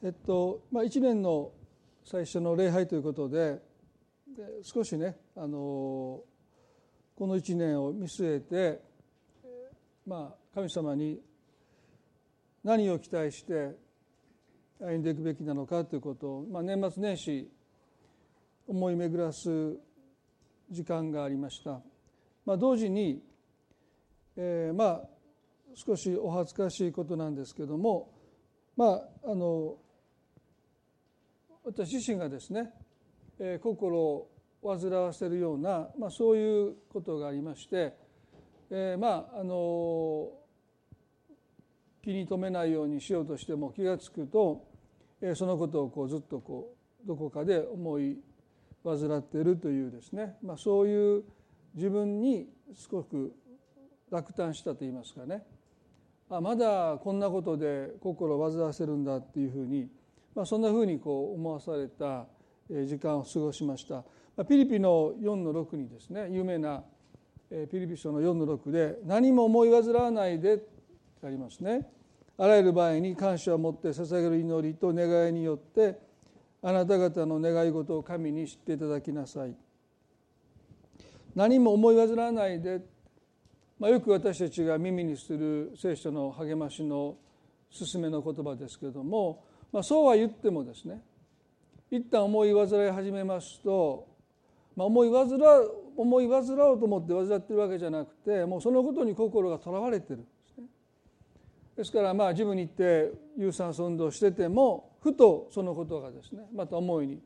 えっとまあ、1年の最初の礼拝ということでで少しねあのこの1年を見据えて、まあ、神様に何を期待して歩んでいくべきなのかということを、まあ、年末年始思い巡らす時間がありました。まあ、同時に、えー、まあ少しお恥ずかしいことなんですけどもまああの私自身がですね、えー、心を煩わせるような、まあ、そういうことがありまして、えー、まああの気に留めないようにしようとしても気が付くと、えー、そのことをこうずっとこうどこかで思い患っているというですね、まあ、そういう自分にすごく落胆したと言いますかね。あまだこんなことで心を煩わせるんだっていうふうにまあ、そんなふうにこう思わされた時間を過ごしました。ピリピの4の6にですね有名なピリピ書の4の6で「何も思い煩わないで」ってありますね。あらゆる場合に感謝を持って捧げる祈りと願いによってあなた方の願い事を神に知っていただきなさい。何も思い煩わないで、まあ、よく私たちが耳にする聖書の励ましの勧めの言葉ですけれどもまあ、そうは言ってもですね一旦思い煩い始めますと、まあ、思い煩う思い煩おうと思って煩ってるわけじゃなくてもうそのことに心がとらわれてるんですね。ですからまあ自分に行って有酸素運動しててもふとそのことがですねまた思いに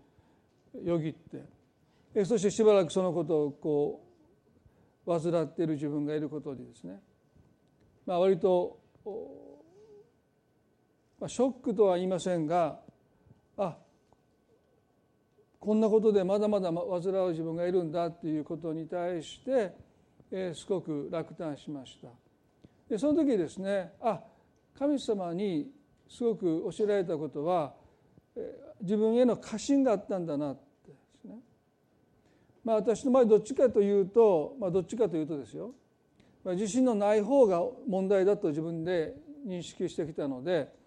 よぎってそしてしばらくそのことをこう患っている自分がいることでですね、まあ、割とまあ、ショックとは言いませんがあこんなことでまだまだ煩う自分がいるんだっていうことに対して、えー、すごく落胆しました。でその時ですねあ神様にすごく教えられたことは、えー、自分への過信があったんだなってですね。まあ私の場合どっちかというと、まあ、どっちかというとですよ、ま、自信のない方が問題だと自分で認識してきたので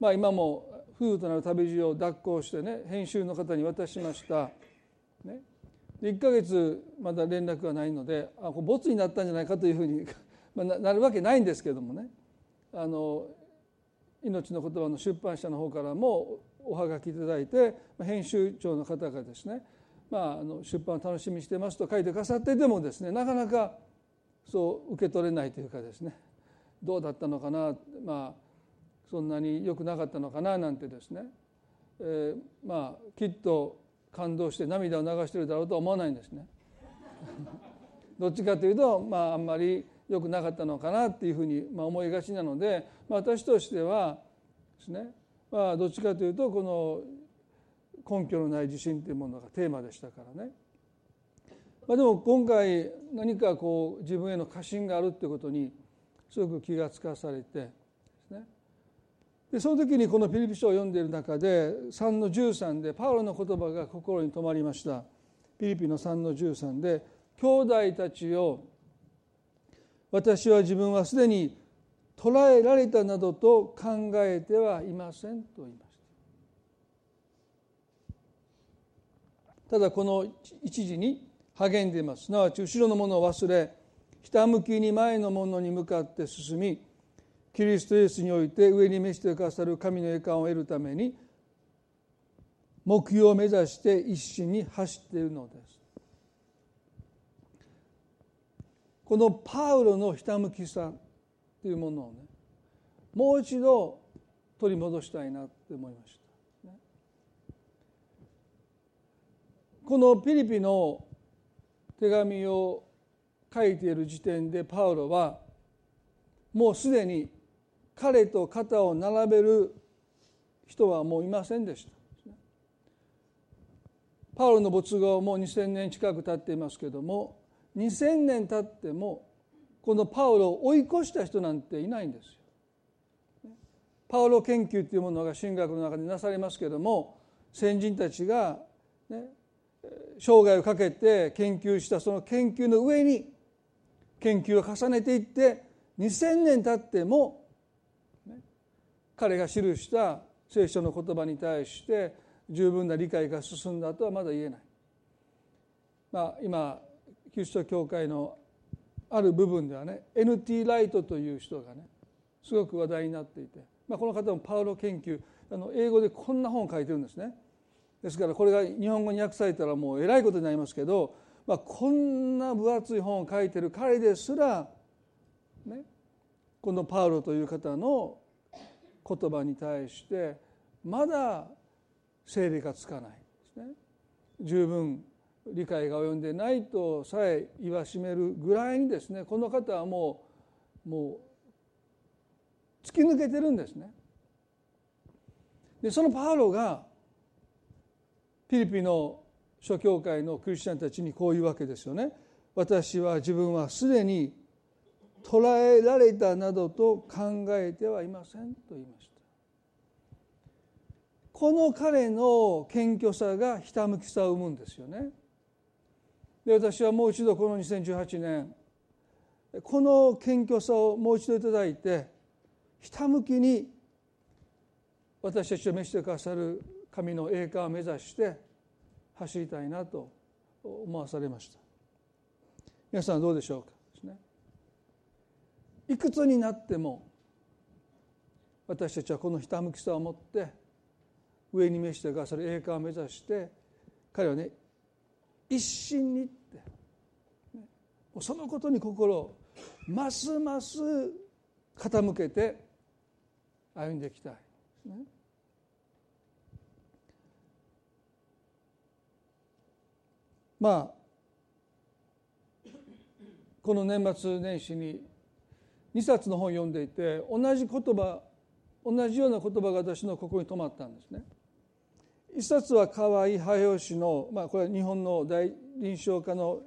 まあ、今も夫婦となる旅路を脱行してね編集の方に渡しました。ね、で1か月まだ連絡がないのであこれボツになったんじゃないかというふうに まあ、なるわけないんですけどもねあの命の言葉の出版社の方からもおはがきいただいて編集長の方がですね、まあ、あの出版を楽しみにしてますと書いてくださってでもですねなかなかそう受け取れないというかですねどうだったのかなまあそんなに良くなかったのかななんてですね、えー、まあきっと感動して涙を流してるだろうとは思わないんですね。どっちかというと、まあ、あんまり良くなかったのかなっていうふうに、まあ、思いがちなので、まあ、私としてはですね、まあ、どっちかというとこの根拠のない自信というものがテーマでしたからね。まあ、でも今回何かこう自分への過信があるってことにすごく気がつかされてでその時にこのピリピ書を読んでいる中で3の13でパウロの言葉が心に留まりました。ピリピの3の13で「兄弟たちよ私は自分はすでに捕らえられたなどと考えてはいません」と言いました。ただこの一時に励んでいます。すなわち後ろのものを忘れひたむきに前のものに向かって進みキリストイエスにおいて上に召してくださる神の栄冠を得るために目標を目指して一心に走っているのです。このパウロのひたむきさというものをねもう一度取り戻したいなって思いました。このピリピの手紙を書いている時点でパウロはもうすでに彼と肩を並べる人はもういませんでしたパウロの没後もう2000年近く経っていますけども2000年経ってもこのパウロを追い越した人なんていないんですよ。パウロ研究というものが神学の中でなされますけども先人たちが、ね、生涯をかけて研究したその研究の上に研究を重ねていって2000年経っても彼が記した聖書の言葉に対して十分な理解が進んだとはまだ言えない。まあ、今キリスト教会のある部分ではね NT ライトという人がねすごく話題になっていて、まあ、この方もパウロ研究あの英語でこんな本を書いてるんですね。ですからこれが日本語に訳されたらもうえらいことになりますけど、まあ、こんな分厚い本を書いてる彼ですら、ね、このパウロという方の言葉に対してまだ整理がつかないですね。十分理解が及んでないとさえ言わしめるぐらいにですねこの方はもうもう突き抜けてるんですね。でそのパウロがフィリピの諸教会のクリスチャンたちにこういうわけですよね。私は自分はすでに捉えられたなどと考えてはいませんと言いました。この彼の謙虚さがひたむきさを生むんですよね。で私はもう一度この2018年この謙虚さをもう一度いただいてひたむきに私たちを召してくださる神の栄華を目指して走りたいなと思わされました皆さんどうでしょうか？いくつになっても私たちはこのひたむきさを持って上に召してくださる栄華を目指して彼はね一心にって、そのことに心をますます傾けて歩んでいきたいね。まあこの年末年始に2冊の本を読んでいて同じ言葉同じような言葉が私の心に留まったんですね。一冊は河合隼氏の、まあ、これは日本の大臨床家の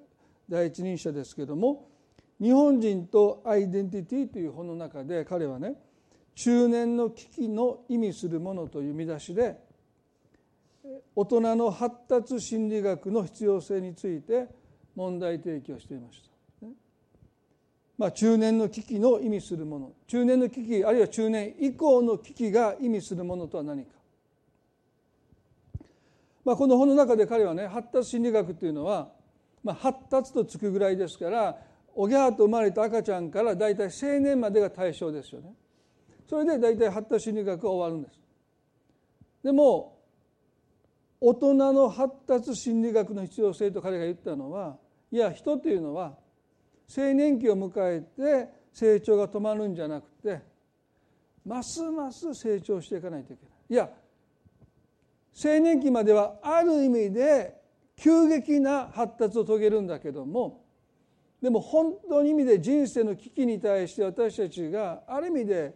第一人者ですけども「日本人とアイデンティティ」という本の中で彼はね中年の危機の意味するものという見出しで大人の発達心理学の必要性について問題提起をしていました。まあ、中年の危機の意味するもの。中年の危機あるいは中年以降の危機が意味するものとは何か、まあ、この本の中で彼はね発達心理学っていうのは、まあ、発達とつくぐらいですからおぎゃーと生まれた赤ちゃんから大体青年までが対象ですよね。それで大体発達心理学は終わるんです。でも大人の発達心理学の必要性と彼が言ったのはいや人というのは青年期を迎えて成長が止まるんじゃなくてますます成長していかないといけない。いや青年期まではある意味で急激な発達を遂げるんだけどもでも本当に意味で人生の危機に対して私たちがある意味で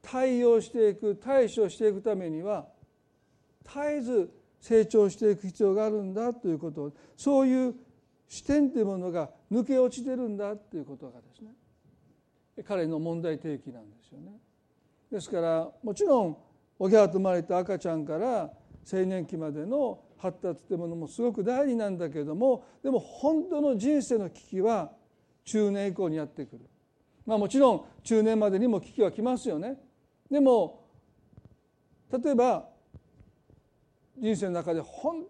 対応していく対処していくためには絶えず成長していく必要があるんだということをそういう視点というものが抜け落ちてるんだということがですね彼の問題提起なんですよね。ですからもちろんおぎゃーと生まれた赤ちゃんから青年期までの発達というものもすごく大事なんだけれどもでも本当の人生の危機は中年以降にやってくる。まあもちろん中年までにも危機は来ますよね。でも例えば人生の中で本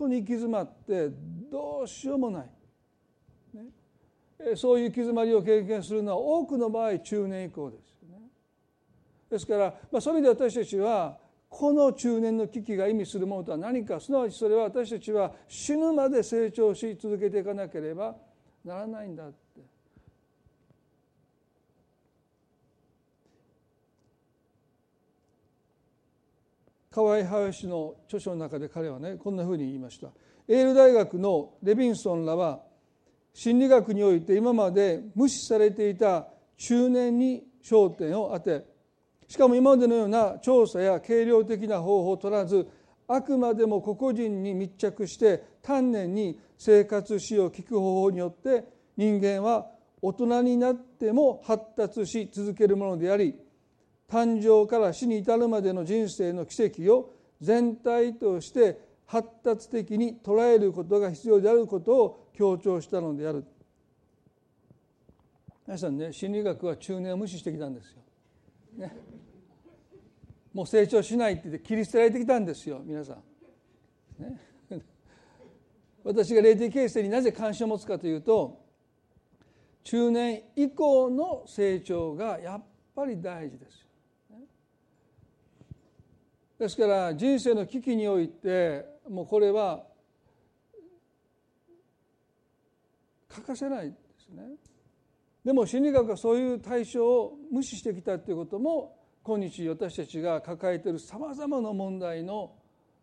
当に行き詰まってどうしようもない、ね、そういう行き詰まりを経験するのは多くの場合中年以降ですよね。ですから、まあ、そういう意味で私たちはこの中年の危機が意味するものとは何かすなわちそれは私たちは死ぬまで成長し続けていかなければならないんだって河合林の著書の中で彼はねこんなふうに言いました。エール大学のレビンソンらは心理学において今まで無視されていた中年に焦点を当てしかも今までのような調査や計量的な方法を取らずあくまでも個々人に密着して丹念に生活史を聞く方法によって人間は大人になっても発達し続けるものであり誕生から死に至るまでの人生の奇跡を全体として発達的に捉えることが必要であることを強調したのである皆さんね心理学は中年を無視してきたんですよ。ね、もう成長しないって言って切り捨てられてきたんですよ皆さん。ね、私が霊的形成になぜ関心を持つかというと中年以降の成長がやっぱり大事ですよですから人生の危機においてもうこれは欠かせないですねでも心理学はそういう対象を無視してきたということも今日私たちが抱えているさまざまな問題の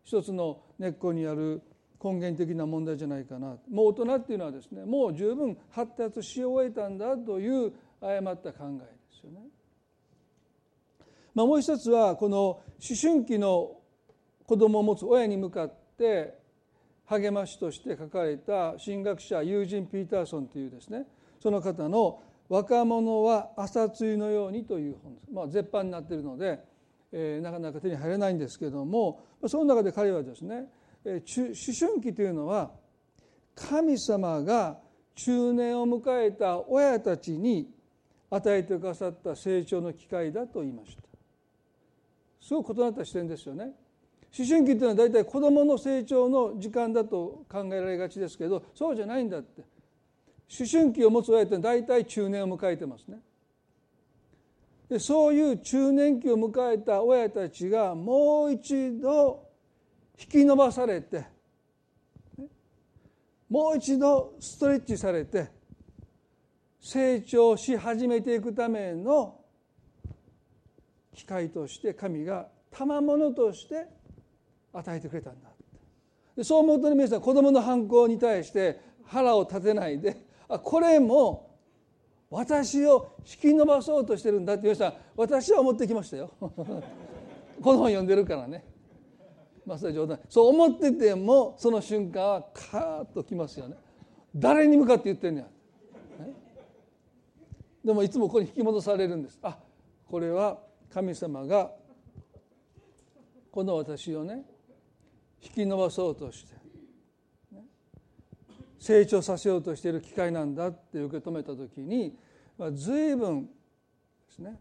一つの根っこにある根源的な問題じゃないかなもう大人っていうのはですねもう十分発達し終えたんだという誤った考えですよね。まあ、もう一つはこの思春期の子供を持つ親に向かって励ましとして書かれた神学者ユージン・ピーターソンというですねその方の「若者は朝露のように」という本です、まあ、絶版になっているので、えー、なかなか手に入れないんですけどもその中で彼はですね思春期というのは神様が中年を迎えた親たちに与えてくださった成長の機会だと言いました。すごく異なった視点ですよね。思春期というのは大体子どもの成長の時間だと考えられがちですけどそうじゃないんだって。思春期を持つ親って大体中年を迎えてますね。でそういう中年期を迎えた親たちがもう一度引き伸ばされてもう一度ストレッチされて成長し始めていくための機会として神が賜物として与えてくれたんだでそう思うとね皆さん子供の反抗に対して腹を立てないであこれも私を引き伸ばそうとしてるんだって皆さん私は思ってきましたよ。この本読んでるからね。まあそれ冗談。そう思っててもその瞬間はカーッときますよね。誰に向かって言ってんねや、でもいつもここに引き戻されるんです。あこれは神様がこの私をね引き伸ばそうとして、成長させようとしている機会なんだって受け止めた時に、随分ですね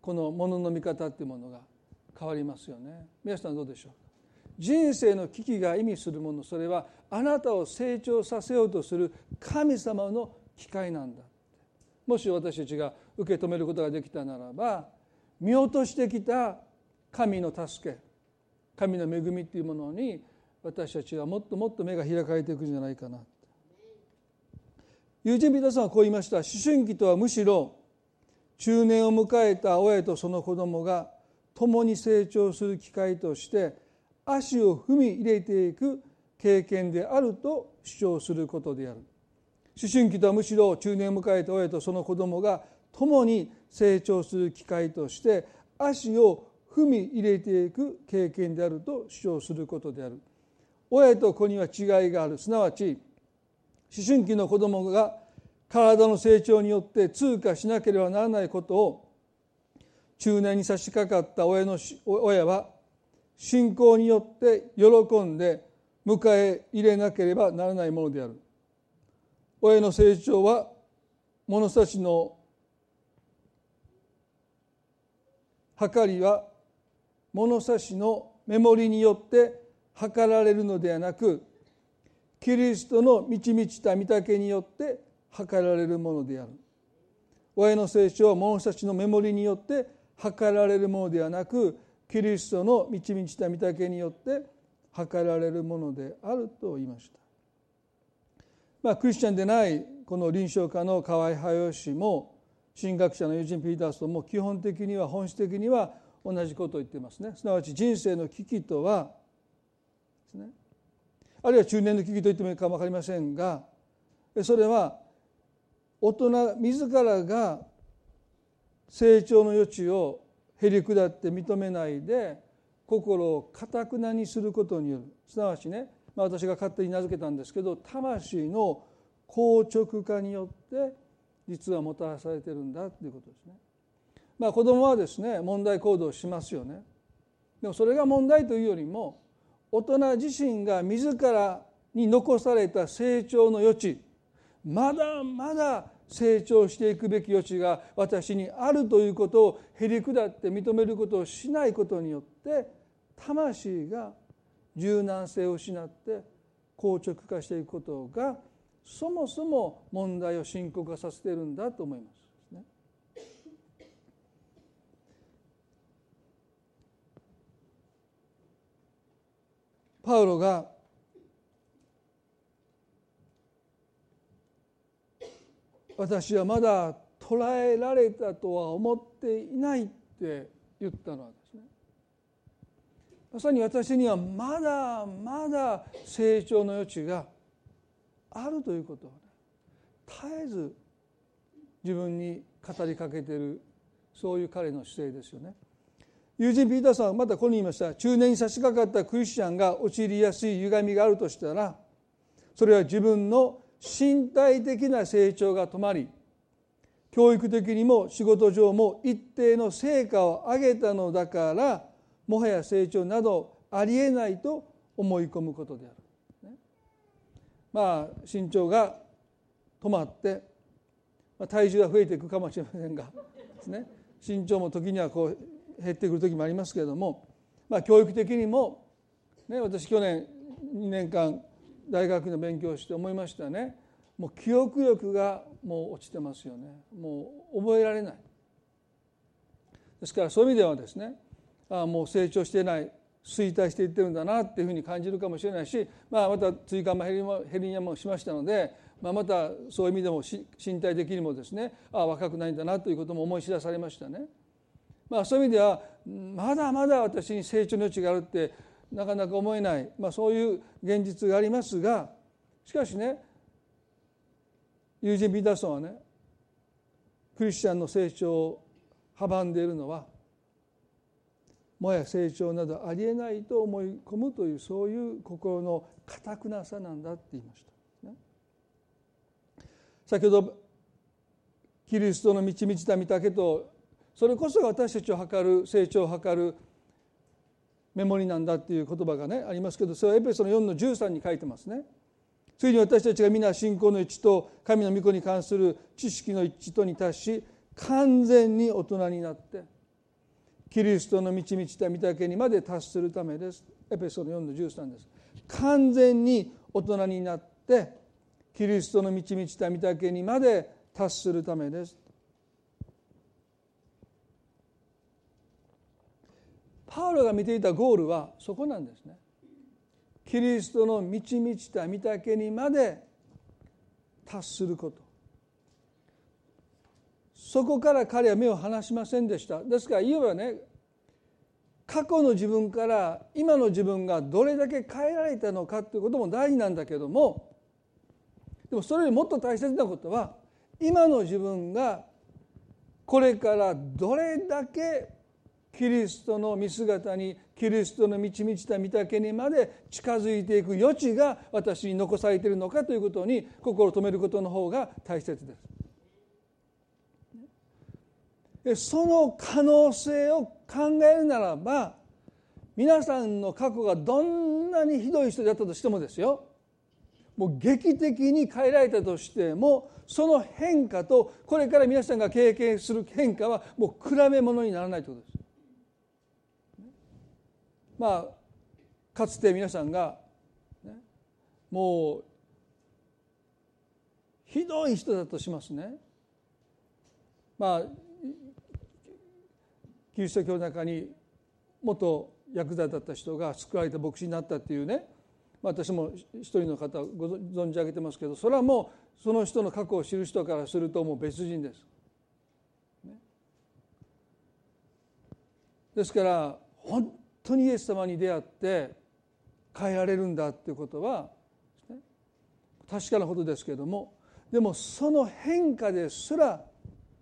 このものの見方っていうものが変わりますよね。皆さんどうでしょう？人生の危機が意味するものそれはあなたを成長させようとする神様の機会なんだもし私たちが受け止めることができたならば見落としてきた神の助け神の恵みっていうものに私たちはもっともっと目が開かれていくんじゃないかな。友人皆さんはこう言いました。思春期とはむしろ中年を迎えた親とその子供が共に成長する機会として足を踏み入れていく経験であると主張することである。思春期とはむしろ中年を迎えた親とその子供が共に成長する機会として足を踏み入れていく経験であると主張することである。親と子には違いがある。すなわち思春期の子供が体の成長によって通過しなければならないことを中年に差し掛かった親の親は信仰によって喜んで迎え入れなければならないものである。親の成長は物差しの計りは物差しのメモリによって測られるのではなくキリストの満ち満ちた御岳によって測られるものである親の成長は物差しのメモリによって測られるものではなくキリストの満ち満ちた御岳によって測られるものであると言いました。まあ、クリスチャンでないこの臨床家の河合隼氏も神学者のユージン・ピーターソンも基本的には本質的には同じことを言ってますね。すなわち人生の危機とはですね。あるいは中年の危機と言ってもいいかも分かりませんがそれは大人自らが成長の余地をへり下って認めないで心をかたくなにすることによる。すなわちね、まあ、私が勝手に名付けたんですけど魂の硬直化によって実はもたらされてるんだということですね。まあ、子供はですね問題行動しますよね。でもそれが問題というよりも大人自身が自らに残された成長の余地まだまだ成長していくべき余地が私にあるということをへり下って認めることをしないことによって魂が柔軟性を失って硬直化していくことがそもそも問題を深刻化させているんだと思います。パウロが私はまだ捉えられたとは思っていないって言ったのはですねまさに私にはまだまだ成長の余地があるということを、ね、絶えず自分に語りかけているそういう彼の姿勢ですよね。友人ピーターさんはまたここに言いました中年に差し掛かったクリスチャンが陥りやすい歪みがあるとしたらそれは自分の身体的な成長が止まり教育的にも仕事上も一定の成果を上げたのだからもはや成長などありえないと思い込むことである。まあ身長が止まってまあ体重は増えていくかもしれませんがですね。身長も時にはこう減ってくる時もありますけれども、まあ、教育的にも、ね、私去年2年間大学の勉強をして思いましたね。もう記憶力がもう落ちてますよね。もう覚えられない。ですからそういう意味ではですねあもう成長してない。衰退していってるんだなっていうふうに感じるかもしれないし、まあ、また追加も減りにもしましたので、まあ、またそういう意味でも身体的にもですねあ若くないんだなということも思い知らされましたね。まあ、そういう意味ではまだまだ私に成長の余地があるってなかなか思えない、まあ、そういう現実がありますがしかしね友人ビーターソンはねクリスチャンの成長を阻んでいるのはもや成長などありえないと思い込むというそういう心の堅くなさなんだって言いました、ね、先ほどキリストの満ち満ちた御岳とそれこそが私たちを図る成長を図るメモリなんだっていう言葉がねありますけどそれはエペソの4の13に書いてますね。ついに私たちが皆信仰の一致と神の御子に関する知識の一致とに達し完全に大人になってキリストの満ち満ちた御岳にまで達するためです。エペソの4の13です。完全に大人になってキリストの満ち満ちた御岳にまで達するためです。パウロが見ていたゴールはそこなんですね。キリストの満ち満ちた御岳にまで達することそこから彼は目を離しませんでしたですからいわばね過去の自分から今の自分がどれだけ変えられたのかということも大事なんだけどもでもそれよりもっと大切なことは今の自分がこれからどれだけキリストの見姿にキリストの満ち満ちた御岳にまで近づいていく余地が私に残されているのかということに心を止めることの方が大切です。その可能性を考えるならば皆さんの過去がどんなにひどい人だったとしてもですよもう劇的に変えられたとしてもその変化とこれから皆さんが経験する変化はもう比べ物にならないということです。まあかつて皆さんが、ね、もうひどい人だとしますね。まあキリスト教の中に元ヤクザだった人が救われて牧師になったっていうね私も一人の方ご存じ上げてますけどそれはもうその人の過去を知る人からするともう別人です。ですから本当にイエス様に出会って変えられるんだっていうことは確かなことですけれどもでもその変化ですら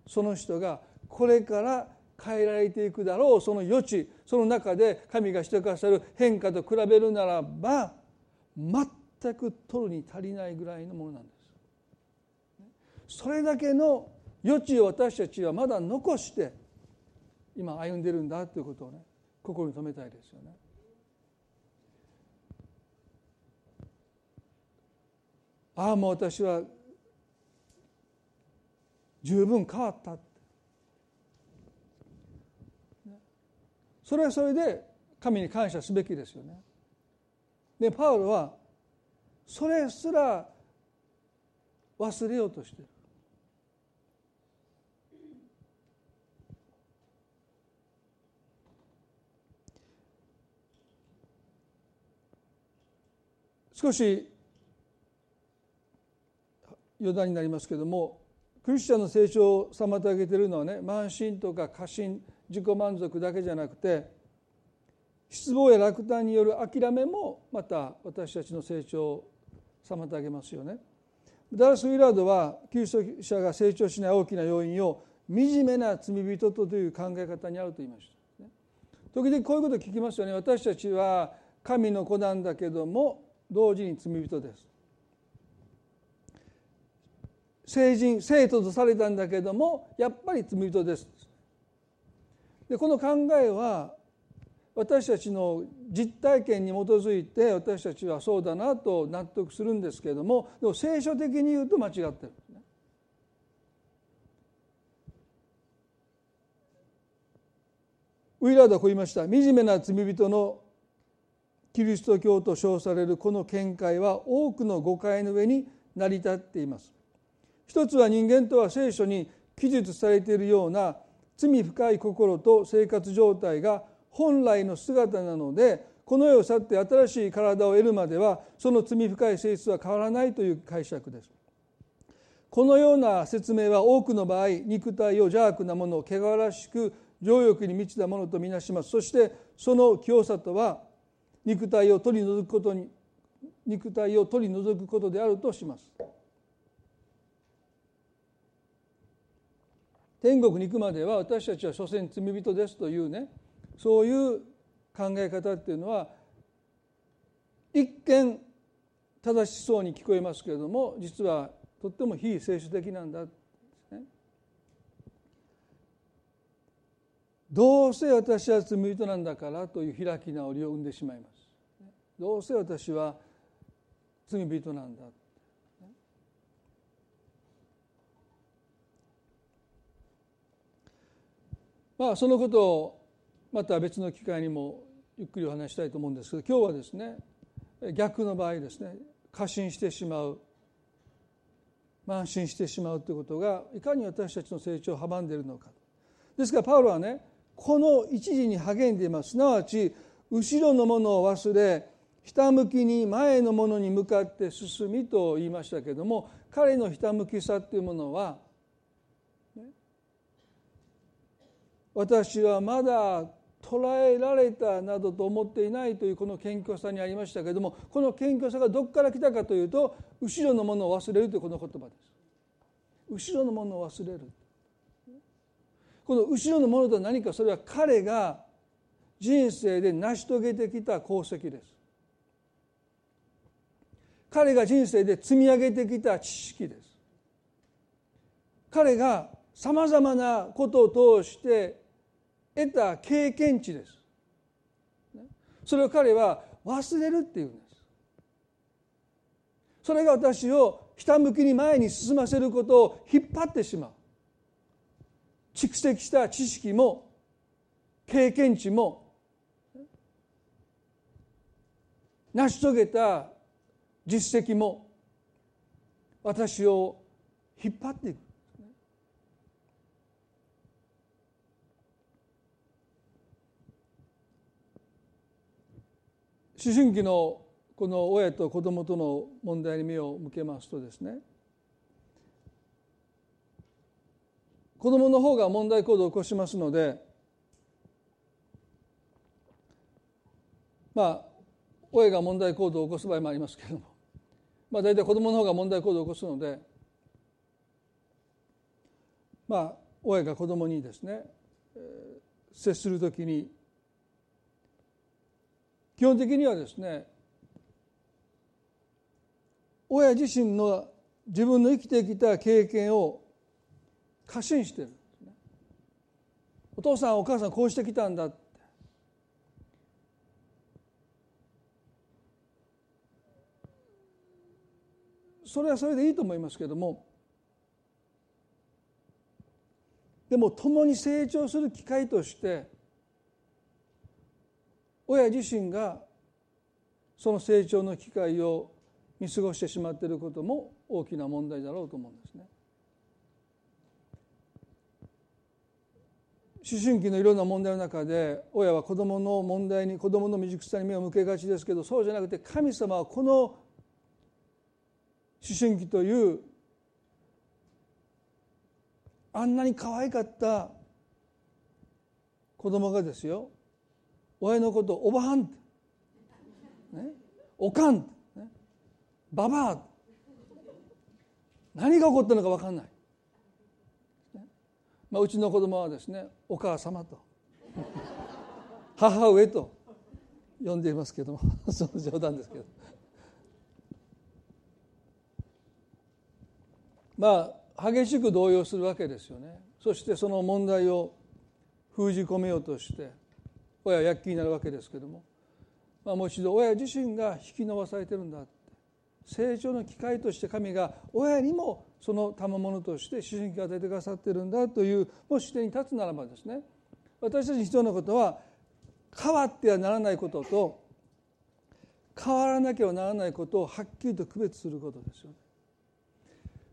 その人がこれから変えられていくだろうその余地その中で神がしてくださる変化と比べるならば全く取るに足りないぐらいのものなんです。それだけの余地を私たちはまだ残して今歩んでるんだということをね心に留めたいですよね。ああもう私は十分変わったそれはそれで神に感謝すべきですよね。でパウロはそれすら忘れようとしてる。少し余談になりますけどもクリスチャンの成長を妨げているのはね慢心とか過信自己満足だけじゃなくて失望や落胆による諦めもまた私たちの成長を妨げますよね。ダース・ウィラードはキリスト者が成長しない大きな要因を惨めな罪人とという考え方にあると言いました。時々こういうこと聞きますよね。私たちは神の子なんだけども同時に罪人です。成人生徒とされたんだけどもやっぱり罪人です。でこの考えは私たちの実体験に基づいて私たちはそうだなと納得するんですけれどもでも聖書的に言うと間違ってる。ウィラードはこう言いました惨めな罪人のキリスト教と称されるこの見解は多くの誤解の上に成り立っています。一つは人間とは聖書に記述されているような罪深い心と生活状態が本来の姿なのでこの世を去って新しい体を得るまではその罪深い性質は変わらないという解釈です。このような説明は多くの場合肉体を邪悪なものを汚らしく情欲に満ちたものとみなしますそしてその清さとは肉体を取り除くことに肉体を取り除くことであるとします。天国に行くまでは私たちは所詮罪人ですというねそういう考え方っていうのは一見正しそうに聞こえますけれども実はとっても非聖書的なんだ、ね、どうせ私は罪人なんだからという開き直りを生んでしまいます。どうせ私は罪人なんだまあそのことをまた別の機会にもゆっくりお話したいと思うんですけど今日はですね逆の場合ですね過信してしまう慢心してしまうということがいかに私たちの成長を阻んでいるのか。ですからパウロはねこの一時に励んでいます。すなわち後ろのものを忘れひたむきに前のものに向かって進みと言いましたけども彼のひたむきさというものは私はまだ捉えられたなどと思っていないというこの謙虚さにありましたけれどもこの謙虚さがどこから来たかというと後ろのものを忘れるというこの言葉です。後ろのものを忘れる。この後ろのものとは何かそれは彼が人生で成し遂げてきた功績です。彼が人生で積み上げてきた知識です。彼がさまざまなことを通して得た経験値です。それを彼は忘れるっていうんです。それが私をひたむきに前に進ませることを引っ張ってしまう。蓄積した知識も経験値も成し遂げた実績も私を引っ張っていく。思春期のこの親と子供との問題に目を向けます。とです。ね子供の方が問題行動を起こします。のでまあ親が問題行動を起こす。場合もあります。けれどもまあ大体子供の方が問題行動を起こす。のでまあ親が子供にです。ね接す。るときに基本的にはですね親自身の自分の生きてきた経験を過信してるんですね。お父さんお母さんこうしてきたんだってそれはそれでいいと思いますけどもでも共に成長する機会として親自身がその成長の機会を見過ごしてしまっていることも大きな問題だろうと思うんですね。思春期のいろんな問題の中で親は子どもの問題に子どもの未熟さに目を向けがちですけどそうじゃなくて神様はこの思春期というあんなに可愛かった子供がですよ親のことおばはん、ね、おかん、ね、ばばあ。何が起こったのか分かんない、まあ、うちの子供はですねお母様と。母上と。呼んでいますけども。その冗談ですけど。まあ激しく動揺するわけですよね。そしてその問題を封じ込めようとして。親は躍起になるわけですけども、まあ、もう一度親自身が引き伸ばされてるんだって成長の機会として神が親にもその賜物として思春期を与えてくださってるんだというもし視点に立つならばですね私たちに必要なことは変わってはならないことと変わらなきゃならないことをはっきりと区別することですよね。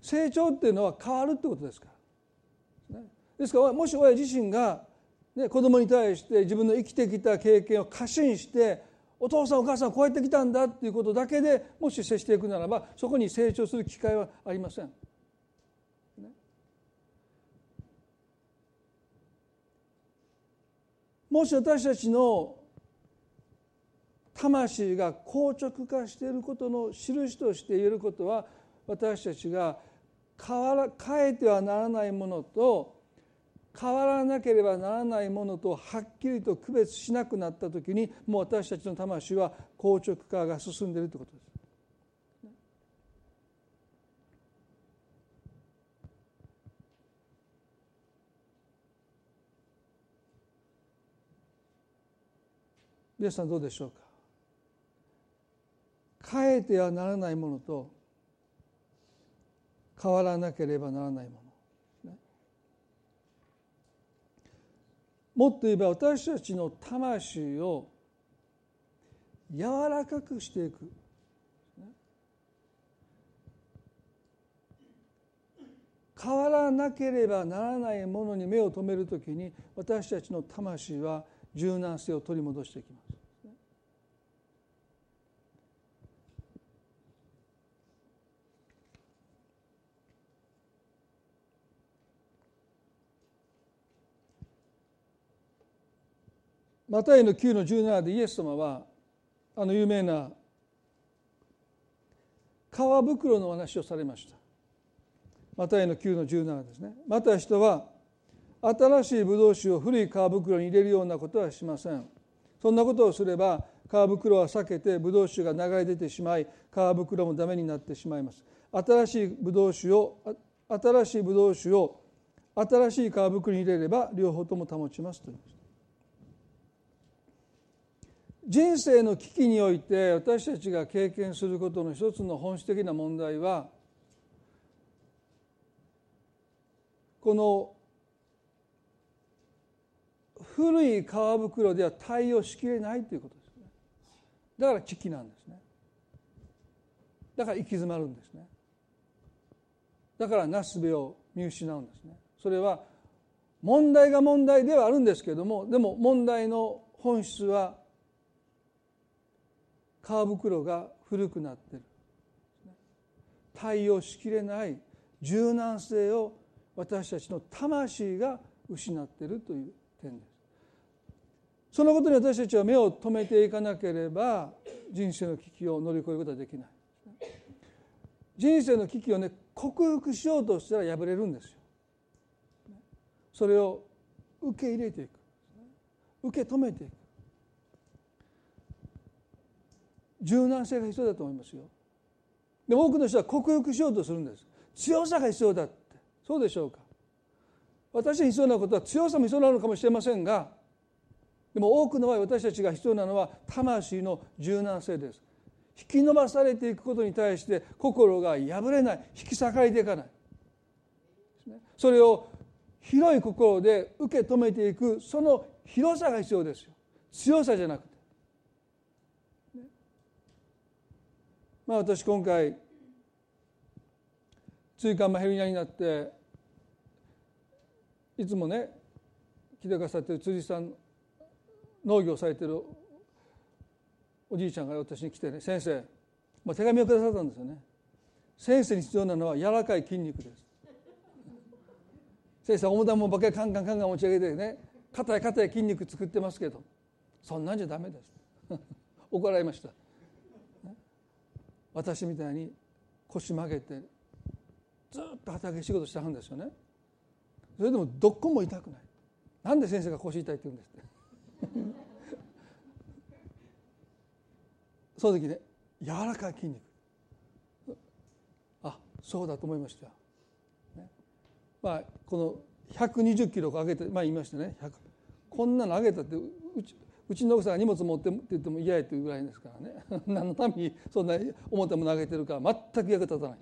成長っていうのは変わるってことですから。ですからもし親自身がね、子供に対して自分の生きてきた経験を過信してお父さんお母さんこうやってきたんだっていうことだけでもし接していくならばそこに成長する機会はありません。ね、もし私たちの魂が硬直化していることの印として言えることは私たちが変わら変えてはならないものと変わらなければならないものとはっきりと区別しなくなった時にもう私たちの魂は硬直化が進んでいるということです。皆さんどうでしょうか？変えてはならないものと変わらなければならないものもっと言えば私たちの魂を柔らかくしていく変わらなければならないものに目を留めるときに私たちの魂は柔軟性を取り戻していきます。マタイの9の17でイエス様はあの有名な皮袋の話をされました。マタイの9の17ですね。また人は新しいブドウ酒を古い皮袋に入れるようなことはしません。そんなことをすれば皮袋は裂けてブドウ酒が流れ出てしまい皮袋もダメになってしまいます。新しいブドウ酒を新しいブドウ酒を新しい皮袋に入れれば両方とも保ちますと言います人生の危機において私たちが経験することの一つの本質的な問題はこの古い皮袋では対応しきれないということですね。だから危機なんですね。だから行き詰まるんですね。だからなすべを見失うんですね。それは問題が問題ではあるんですけどもでも問題の本質は皮袋が古くなってる。対応しきれない柔軟性を私たちの魂が失っているという点です。そのことに私たちは目を留めていかなければ人生の危機を乗り越えることはできない。人生の危機をね克服しようとしたら破れるんですよ。それを受け入れていく。受け止めていく。柔軟性が必要だと思いますよ。で多くの人は克服しようとするんです。強さが必要だって。そうでしょうか。私に必要なことは強さも必要なのかもしれませんがでも多くの場合私たちが必要なのは魂の柔軟性です。引き伸ばされていくことに対して心が破れない。引き裂かれていかない。それを広い心で受け止めていく。その広さが必要ですよ。強さじゃなくて。まあ私今回椎間板ヘルニアになっていつもね来てくださってる辻さん農業されてるおじいちゃんが私に来てね先生、まあ、手紙をくださったんですよね。先生に必要なのは柔らかい筋肉です。先生重たいもんばっかりカンカンカンカン持ち上げてね硬い硬い筋肉作ってますけどそんなんじゃダメです。怒られました。私みたいに腰曲げてずっと畑仕事したんですよね。それでもどこも痛くない。なんで先生が腰痛いって言うんですって。その時ね柔らかい筋肉。あそうだと思いました、ね、まあこの120キロ上げてまあ言いましたね。こんなの上げたってうちうちの奥さんが荷物持ってって言っても嫌やというぐらいですからね。何のためにそんな重たいもの上げてるか全く役立たない。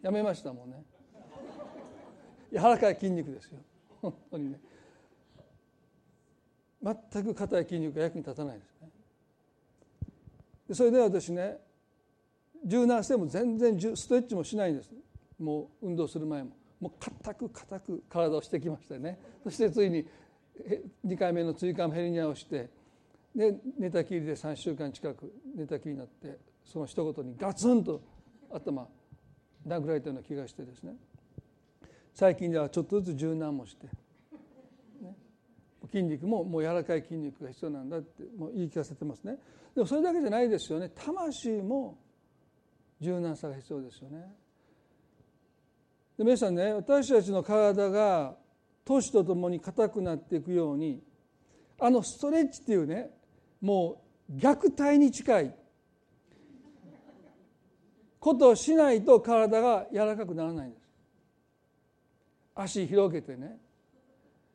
やめましたもんね。柔らかい筋肉ですよ。本当にね。全く硬い筋肉が役に立たないですね。それで私ね柔軟性も全然ストレッチもしないんです。もう運動する前も。もう硬く硬く体をしてきましてね。そしてついに2回目の椎間ヘルニアをしてで寝たきりで3週間近く寝たきりになってその一言にガツンと頭殴られたような気がしてですね。最近ではちょっとずつ柔軟もして、ね、筋肉ももう柔らかい筋肉が必要なんだってもう言い聞かせてますね。でもそれだけじゃないですよね。魂も柔軟さが必要ですよね。で皆さんね私たちの体が年とともに硬くなっていくようにあのストレッチっていうねもう虐待に近い。ことをしないと体が柔らかくならないんです。足広げてね。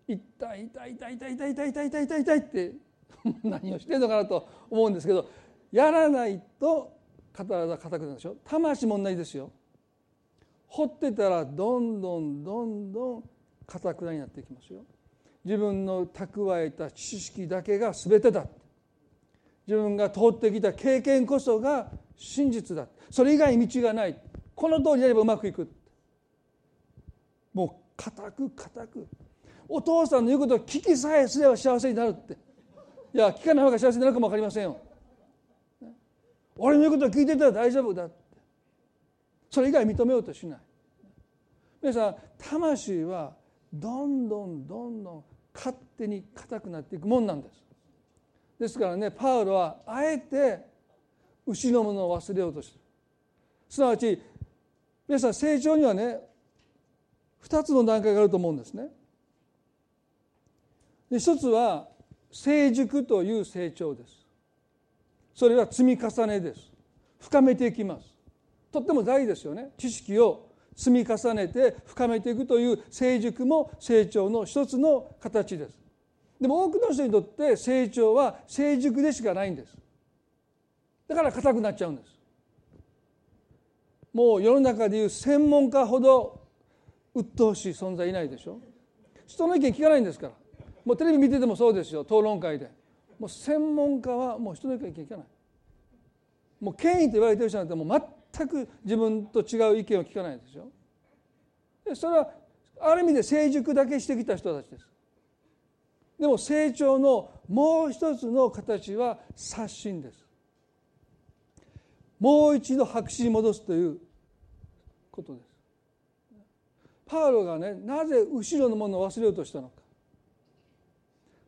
痛い痛い痛い痛い痛い痛い痛い痛い痛い痛いって 何をしてんのかなと思うんですけどやらないと体が硬くなるでしょ。魂も同じですよ。掘ってたらどんどんどんどん硬くなになっていきますよ。自分の蓄えた知識だけが全てだ自分が通ってきた経験こそが真実だ。それ以外に道がない。この通りやればうまくいく。もう固く固く。お父さんの言うことを聞きさえすれば幸せになるって。いや聞かない方が幸せになるかも分かりませんよ。俺の言うことを聞いてたら大丈夫だって。それ以外認めようとしない。皆さん魂はどんどんどんどん勝手に硬くなっていくもんなんです。ですからねパウロはあえて牛のものを忘れようとしてるすなわち皆さん成長にはね2つの段階があると思うんですね。で一つは成熟という成長です。それは積み重ねです。深めていきます。とっても大事ですよね。知識を積み重ねて深めていくという成熟も成長の一つの形です。でも多くの人にとって成長は成熟でしかないんです。だから硬くなっちゃうんです。もう世の中でいう専門家ほど鬱陶しい存在いないでしょ。人の意見聞かないんですから。もうテレビ見ててもそうですよ。討論会で。もう専門家はもう人の意見聞かない。もう権威と言われてる人なんてもう全く自分と違う意見を聞かないですよ。でそれはある意味で成熟だけしてきた人たちです。でも成長のもう一つの形は刷新です。もう一度白紙に戻すということです。パウロがねなぜ後ろのものを忘れようとしたのか。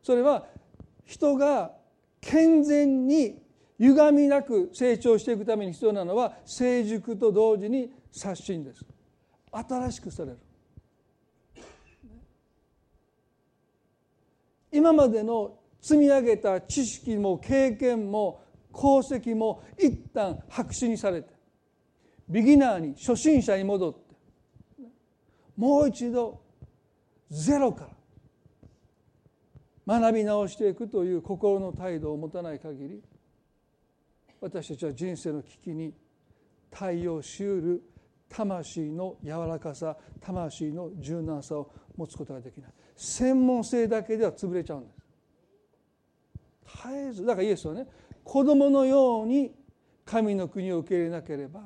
それは人が健全に歪みなく成長していくために必要なのは成熟と同時に刷新です。新しくされる。今までの積み上げた知識も経験も功績も一旦白紙にされてビギナーに初心者に戻ってもう一度ゼロから学び直していくという心の態度を持たない限り私たちは人生の危機に対応しうる魂の柔らかさ魂の柔軟さを持つことができない。専門性だけでは潰れちゃうんです。絶えずだからイエスはね子供のように神の国を受け入れなければ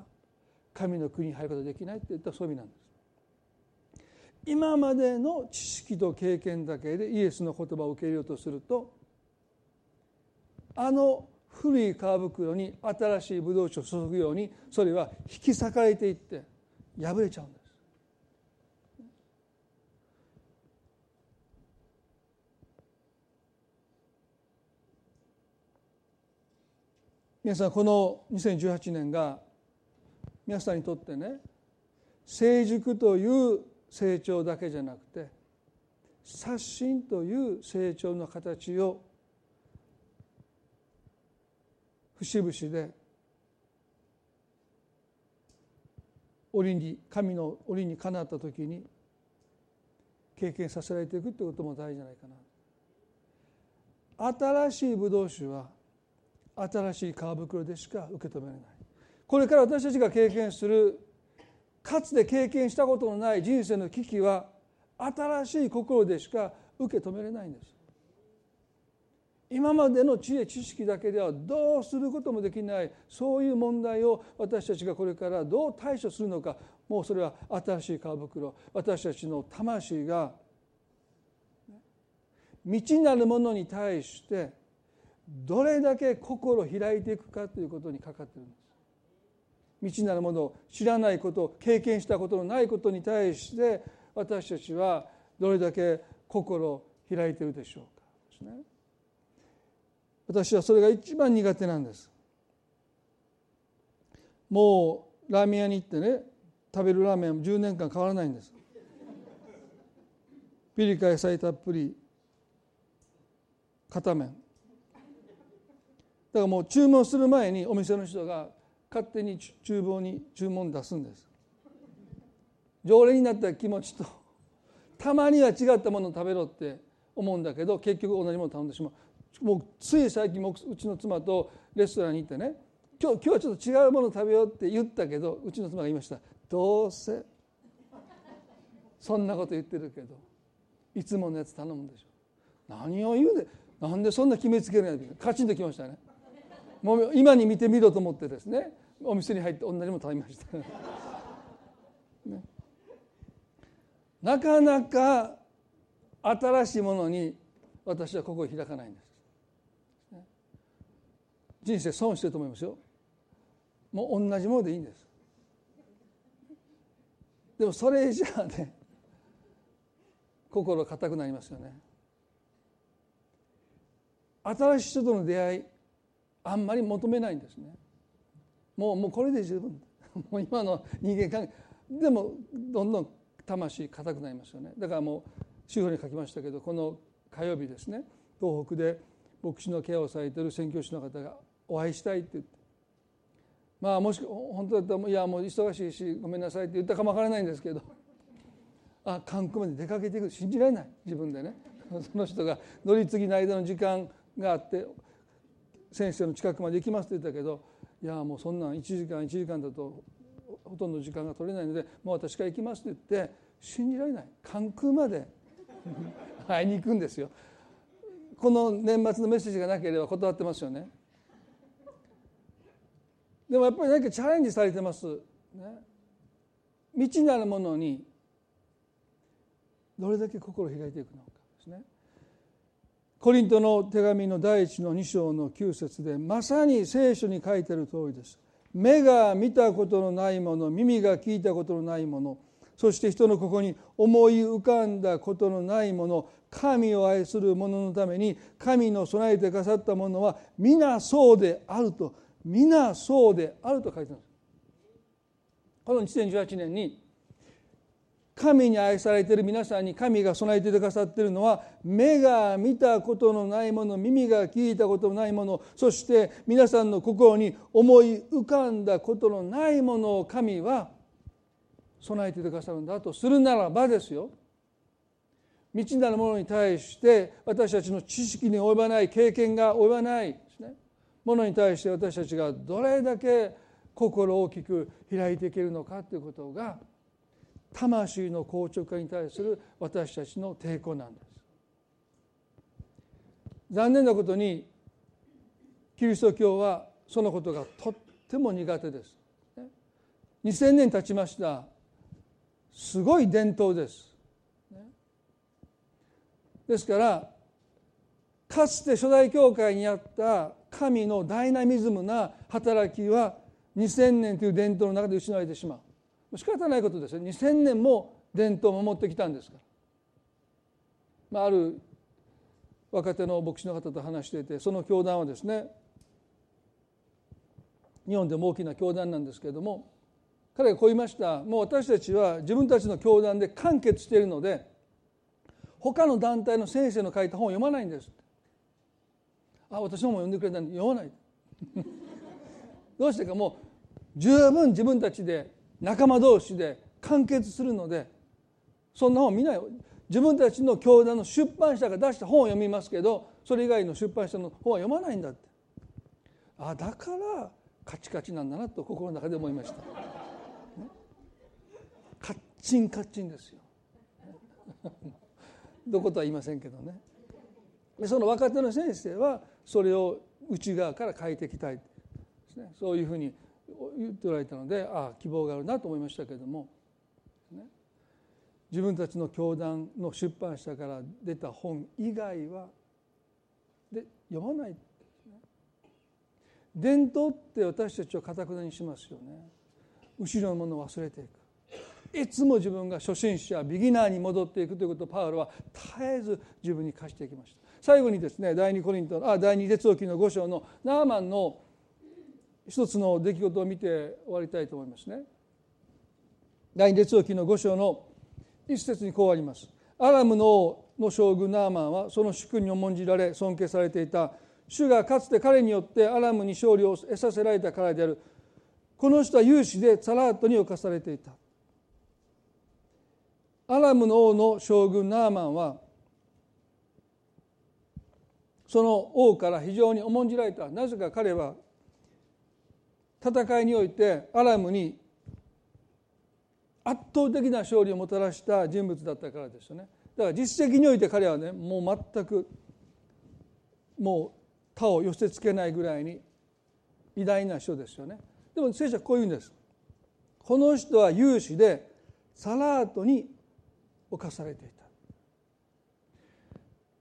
神の国に入ることができないって言ったそういう意味なんです。今までの知識と経験だけでイエスの言葉を受け入れようとするとあの古い皮袋に新しいブドウ酒を注ぐようにそれは引き裂かれていって破れちゃうんです。皆さんこの2018年が皆さんにとってね成熟という成長だけじゃなくて刷新という成長の形を節々で折に神の折にかなった時に経験させられていくということも大事じゃないかな。新しいブドウ酒は新しい皮袋でしか受け止められない。これから私たちが経験するかつて経験したことのない人生の危機は新しい心でしか受け止めれないんです。今までの知恵知識だけではどうすることもできないそういう問題を私たちがこれからどう対処するのかもうそれは新しい皮袋私たちの魂が未知なるものに対してどれだけ心を開いていくかということにかかっているんです。未知なるものを知らないこと経験したことのないことに対して私たちはどれだけ心を開いているでしょうか。ね。私はそれが一番苦手なんです。もうラーメン屋に行ってね食べるラーメンは10年間変わらないんです。ピリカ野菜たっぷり片面。だからもう注文する前にお店の人が勝手に厨房に注文出すんです。常連になった気持ちと たまには違ったものを食べろって思うんだけど結局同じものを頼んでしまう。もうつい最近もうちの妻とレストランに行ってね今日今日はちょっと違うものを食べようって言ったけどうちの妻が言いました。どうせそんなこと言ってるけどいつものやつ頼むんでしょ。何を言うでなんでそんな決めつけるんやカチンときましたね。もう今に見てみろと思ってですねお店に入って同じもの食べました、ね、なかなか新しいものに私は心を開かないんです。人生損してると思いますよ。もう同じものでいいんです。でもそれじゃあね心硬くなりますよね。新しい人との出会いあんまり求めないんですね。もうもうこれで十分。もう今の人間関係。でもどんどん魂硬くなりますよね。だからもう主婦に書きましたけどこの火曜日ですね。東北で牧師のケアをされている宣教師の方がお会いしたいって言って。まあもし本当だったらいやもう忙しいしごめんなさいって言ったかもわからないんですけど。あ韓国まで出かけていく信じられない。自分でね。その人が乗り継ぎの間の時間があって先生の近くまで行きますって言ったけどいやもうそんなん1時間1時間だとほとんど時間が取れないのでもう私から行きますって言って信じられない。関空まで 会いに行くんですよ。この年末のメッセージがなければ断ってますよね。でもやっぱり何かチャレンジされてます、ね、未知なるものにどれだけ心を開いていくのかですね。コリントの手紙の第一の2章の9節でまさに聖書に書いてある通りです。目が見たことのないもの耳が聞いたことのないものそして人のここに思い浮かんだことのないもの神を愛する者のために神の備えてくださったものは皆そうであると。皆そうであると書いてますこの2018年に神に愛されている皆さんに神が備えてくださっているのは目が見たことのないもの耳が聞いたことのないものそして皆さんの心に思い浮かんだことのないものを神は備えてくださるんだとするならばですよ。未知なるものに対して私たちの知識に及ばない経験が及ばないですね。ものに対して私たちがどれだけ心を大きく開いていけるのかということが魂の硬直化に対する私たちの抵抗なんです。残念なことにキリスト教はそのことがとっても苦手です。2000年経ちましたすごい伝統です。ですからかつて初代教会にあった神のダイナミズムな働きは2000年という伝統の中で失われてしまう仕方ないことですよ。2000年も伝統を守ってきたんですから、まあ、ある若手の牧師の方と話していてその教団はですね日本でも大きな教団なんですけれども彼がこう言いました。もう私たちは自分たちの教団で完結しているので他の団体の先生の書いた本を読まないんです。あ私の本読んでくれたんで読まない。どうしてかもう十分自分たちで仲間同士で完結するのでそんな本見ない自分たちの教団の出版社が出した本を読みますけどそれ以外の出版社の本は読まないんだって。あだからカチカチなんだなと心の中で思いました、ね、カッチンカッチンですよ。どことは言いませんけどね。その若手の先生はそれを内側から変えていきたい。ね。そういうふうに言っておられたのでああ希望があるなと思いましたけれども、ね、自分たちの教団の出版社から出た本以外はで読まない、ね、伝統って私たちをかたくなにしますよね。後ろのものを忘れていく。いつも自分が初心者ビギナーに戻っていくということをパウロは絶えず自分に課していきました。最後にですね第二コリントあ第二列王記の5章のナーマンの一つの出来事を見て終わりたいと思いますね。第二列王記の5章の一節にこうあります。アラムの王の将軍ナーマンはその主君に重んじられ尊敬されていた主がかつて彼によってアラムに勝利を得させられたからである。この人は勇士でサラートに侵されていた。アラムの王の将軍ナーマンはその王から非常に重んじられた。なぜか彼は戦いにおいてアラムに圧倒的な勝利をもたらした人物だったからですよね。だから実績において彼はねもう全くもう他を寄せつけないぐらいに偉大な人ですよね。でも聖書はこういうんです。この人は勇士でサラートに侵されていた。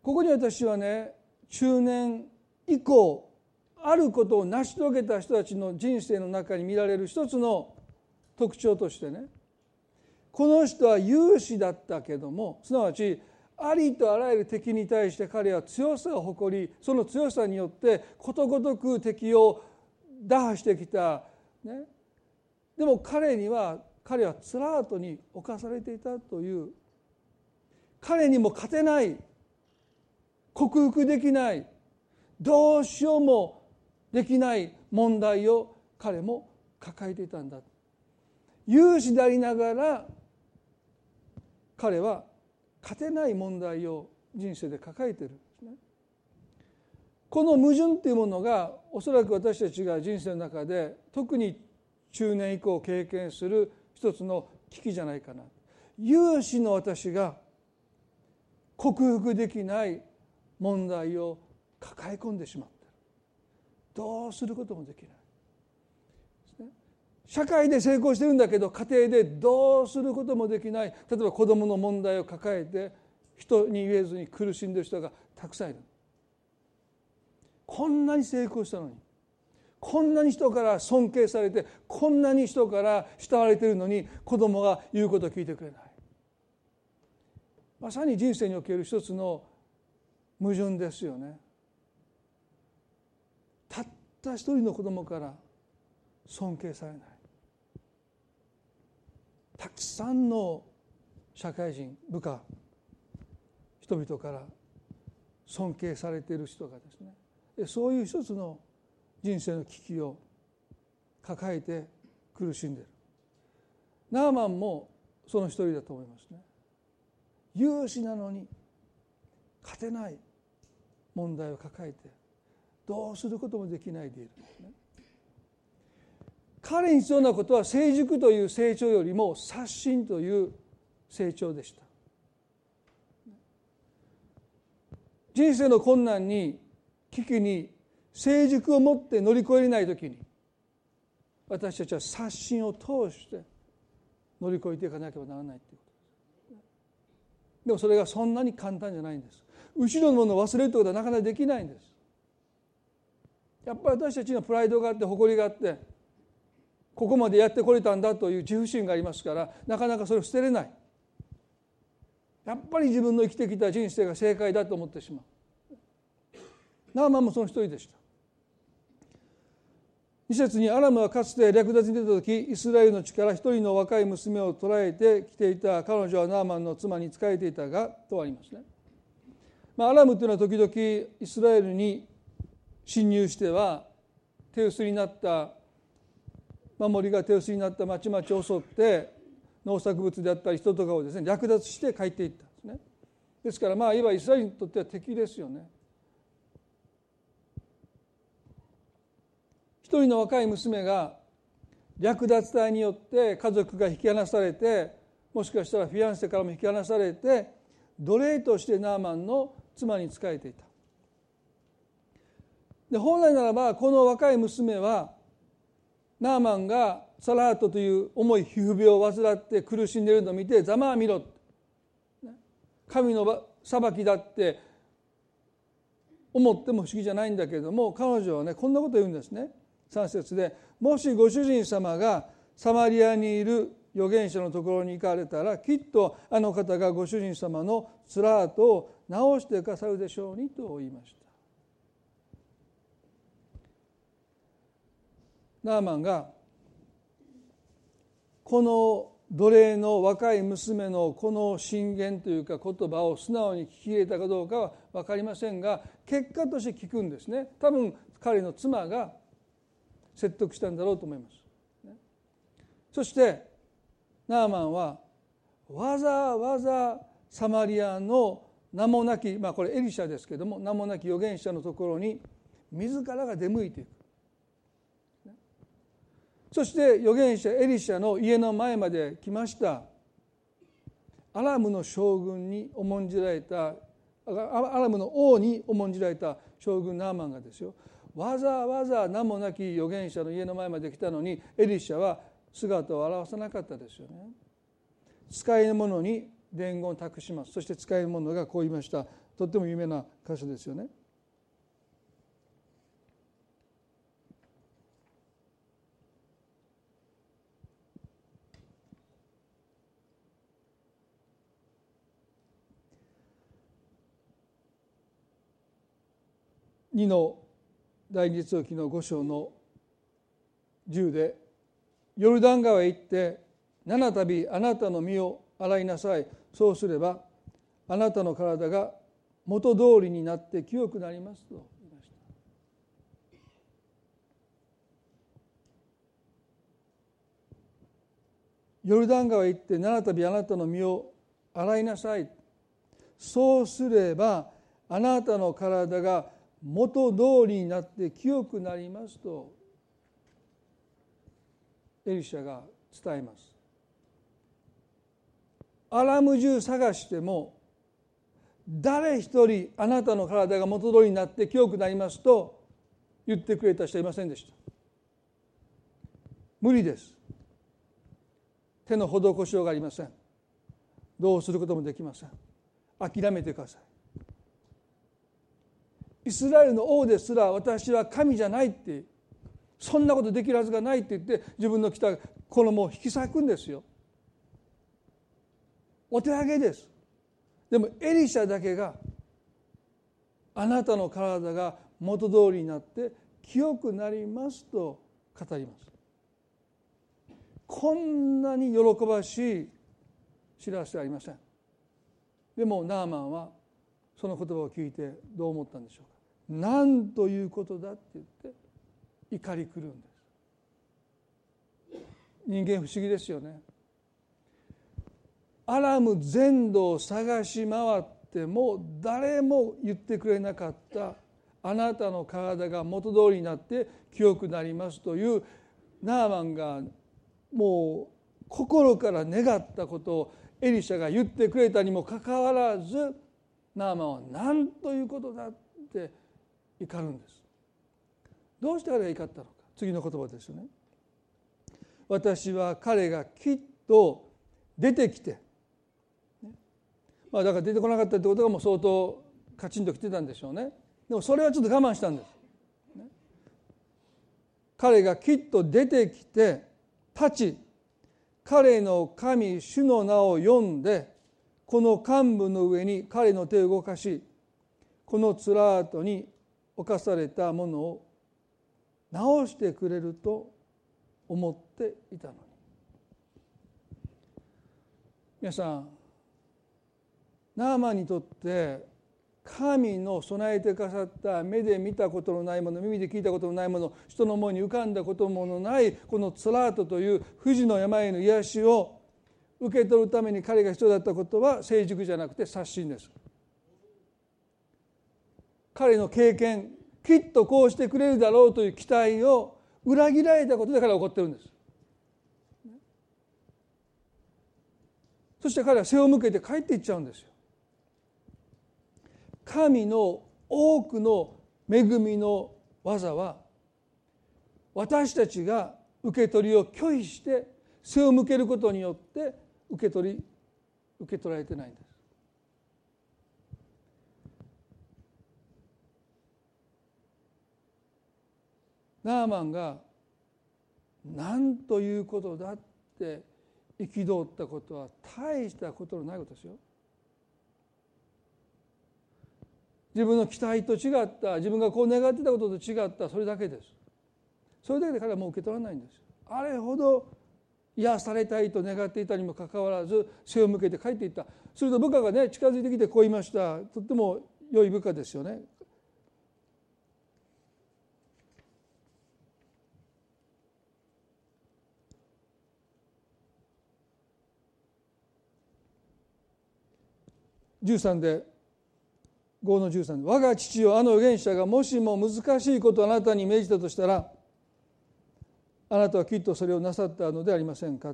ここに私はね中年以降あることを成し遂げた人たちの人生の中に見られる一つの特徴としてねこの人は勇士だったけどもすなわちありとあらゆる敵に対して彼は強さを誇りその強さによってことごとく敵を打破してきた、ね、でも彼には彼はつらーとに侵されていたという彼にも勝てない克服できないどうしようもできない問題を彼も抱えていたんだ有志でありながら彼は勝てない問題を人生で抱えてるんですね。この矛盾というものがおそらく私たちが人生の中で特に中年以降経験する一つの危機じゃないかな。有志の私が克服できない問題を抱え込んでしまってるどうすることもできない。社会で成功してるんだけど家庭でどうすることもできない。例えば子どもの問題を抱えて人に言えずに苦しんでる人がたくさんいる。こんなに成功したのにこんなに人から尊敬されてこんなに人から慕われてるのに子供が言うことを聞いてくれない。まさに人生における一つの矛盾ですよね。たった一人の子供から尊敬されないたくさんの社会人部下人々から尊敬されている人がですねそういう一つの人生の危機を抱えて苦しんでいる。ナーマンもその一人だと思いますね。有志なのに勝てない問題を抱えてどうすることもできないでいるんですね。彼に必要なことは成熟という成長よりも刷新という成長でした。人生の困難に危機に成熟を持って乗り越えれない時に私たちは刷新を通して乗り越えていかなければならないということです。でもそれがそんなに簡単じゃないんです。後ろのものを忘れるということはなかなかできないんです。やっぱり私たちのプライドがあって誇りがあってここまでやってこれたんだという自負心がありますからなかなかそれを捨てれない。やっぱり自分の生きてきた人生が正解だと思ってしまう。ナーマンもその一人でした。2節にアラムはかつて略奪に出た時イスラエルの地から一人の若い娘を捕らえてきていた彼女はナーマンの妻に仕えていたがとありますね。まあ、アラムというのは時々イスラエルに侵入しては手薄になった守りが手薄になった町々を襲って農作物であったり人とかをですね略奪して帰っていったんですね。ですからまあいわばイスラエルにとっては敵ですよね。一人の若い娘が略奪隊によって家族が引き離されてもしかしたらフィアンセからも引き離されて奴隷としてナーマンの妻に仕えていたで本来ならばこの若い娘はナーマンがサラートという重い皮膚病を患って苦しんでいるのを見てざまあ見ろ。神の裁きだって思っても不思議じゃないんだけれども彼女はねこんなこと言うんですね。3節でもしご主人様がサマリアにいる預言者のところに行かれたらきっとあの方がご主人様のつらーとを直してくださるでしょうにと言いました。ナーマンがこの奴隷の若い娘のこの進言というか言葉を素直に聞き入れたかどうかは分かりませんが結果として聞くんですね多分彼の妻が説得したんだろうと思います。そしてナーマンはわざわざサマリアの名もなきまあこれエリシャですけども名もなき預言者のところに自らが出向いていく。そして預言者エリシャの家の前まで来ました。アラムの将軍に重んじられた。アラムの王に重んじられた将軍ナーマンがですよ。わざわざ名もなき預言者の家の前まで来たのにエリシャは姿を現さなかったですよね。使いの者に伝言を託します。そして使いの者がこう言いました。とっても有名な箇所ですよね。2の第二通記の5章の10でヨルダン川へ行って七度あなたの身を洗いなさい。そうすればあなたの体が元通りになって清くなりますと言いました。ヨルダン川へ行って七度あなたの身を洗いなさい。そうすればあなたの体が元通りになって清くなりますとエリシャが伝えます。アラム中探しても誰一人あなたの体が元通りになって清くなりますと言ってくれた人いませんでした。無理です。手の施しようがありません。どうすることもできません。諦めてください。イスラエルの王ですら私は神じゃないってそんなことできるはずがないって言って自分の着た衣を引き裂くんですよ。お手上げです。でもエリシャだけがあなたの体が元通りになって清くなりますと語ります。こんなに喜ばしい知らせはありません。でもナーマンはその言葉を聞いてどう思ったんでしょうか？何ということだって言って怒り狂うんです。人間不思議ですよね。アラム全土を探し回っても誰も言ってくれなかった。あなたの体が元通りになって清くなりますという。ナーマンがもう心から願ったことをエリシャが言ってくれたにもかかわらずナーマンは何ということだって怒るんです。どうして彼が怒ったのか。次の言葉ですよね。私は彼がきっと出てきて、まあ、だから出てこなかったってことがもう相当カチンときてたんでしょうね。でもそれはちょっと我慢したんです。彼がきっと出てきて立ち彼の神主の名を呼んでこの幹部の上に彼の手を動かしこのつらーとに侵されたものを直してくれると思っていたのに。皆さんナーマンにとって神の備えてくださった目で見たことのないもの耳で聞いたことのないもの人の思いに浮かんだこともないこのツラートという不治の病の癒しを受け取るために彼が必要だったことは成熟じゃなくて刷新です。彼の経験きっとこうしてくれるだろうという期待を裏切られたことで彼は怒ってるんです。そして彼は背を向けて帰っていっちゃうんですよ。神の多くの恵みの技は私たちが受け取りを拒否して背を向けることによって受け取り受け取られてないんです。ナーマンが何ということだって憤ったことは大したことのないことですよ。自分の期待と違った自分がこう願ってたことと違ったそれだけですそれだけで彼はもう受け取らないんですあれほど癒されたいと願っていたにもかかわらず背を向けて帰っていった。すると部下がね近づいてきてこう言いました。とっても良い部下ですよね。13で5の13我が父よあの預言者がもしも難しいことをあなたに命じたとしたらあなたはきっとそれをなさったのでありませんか？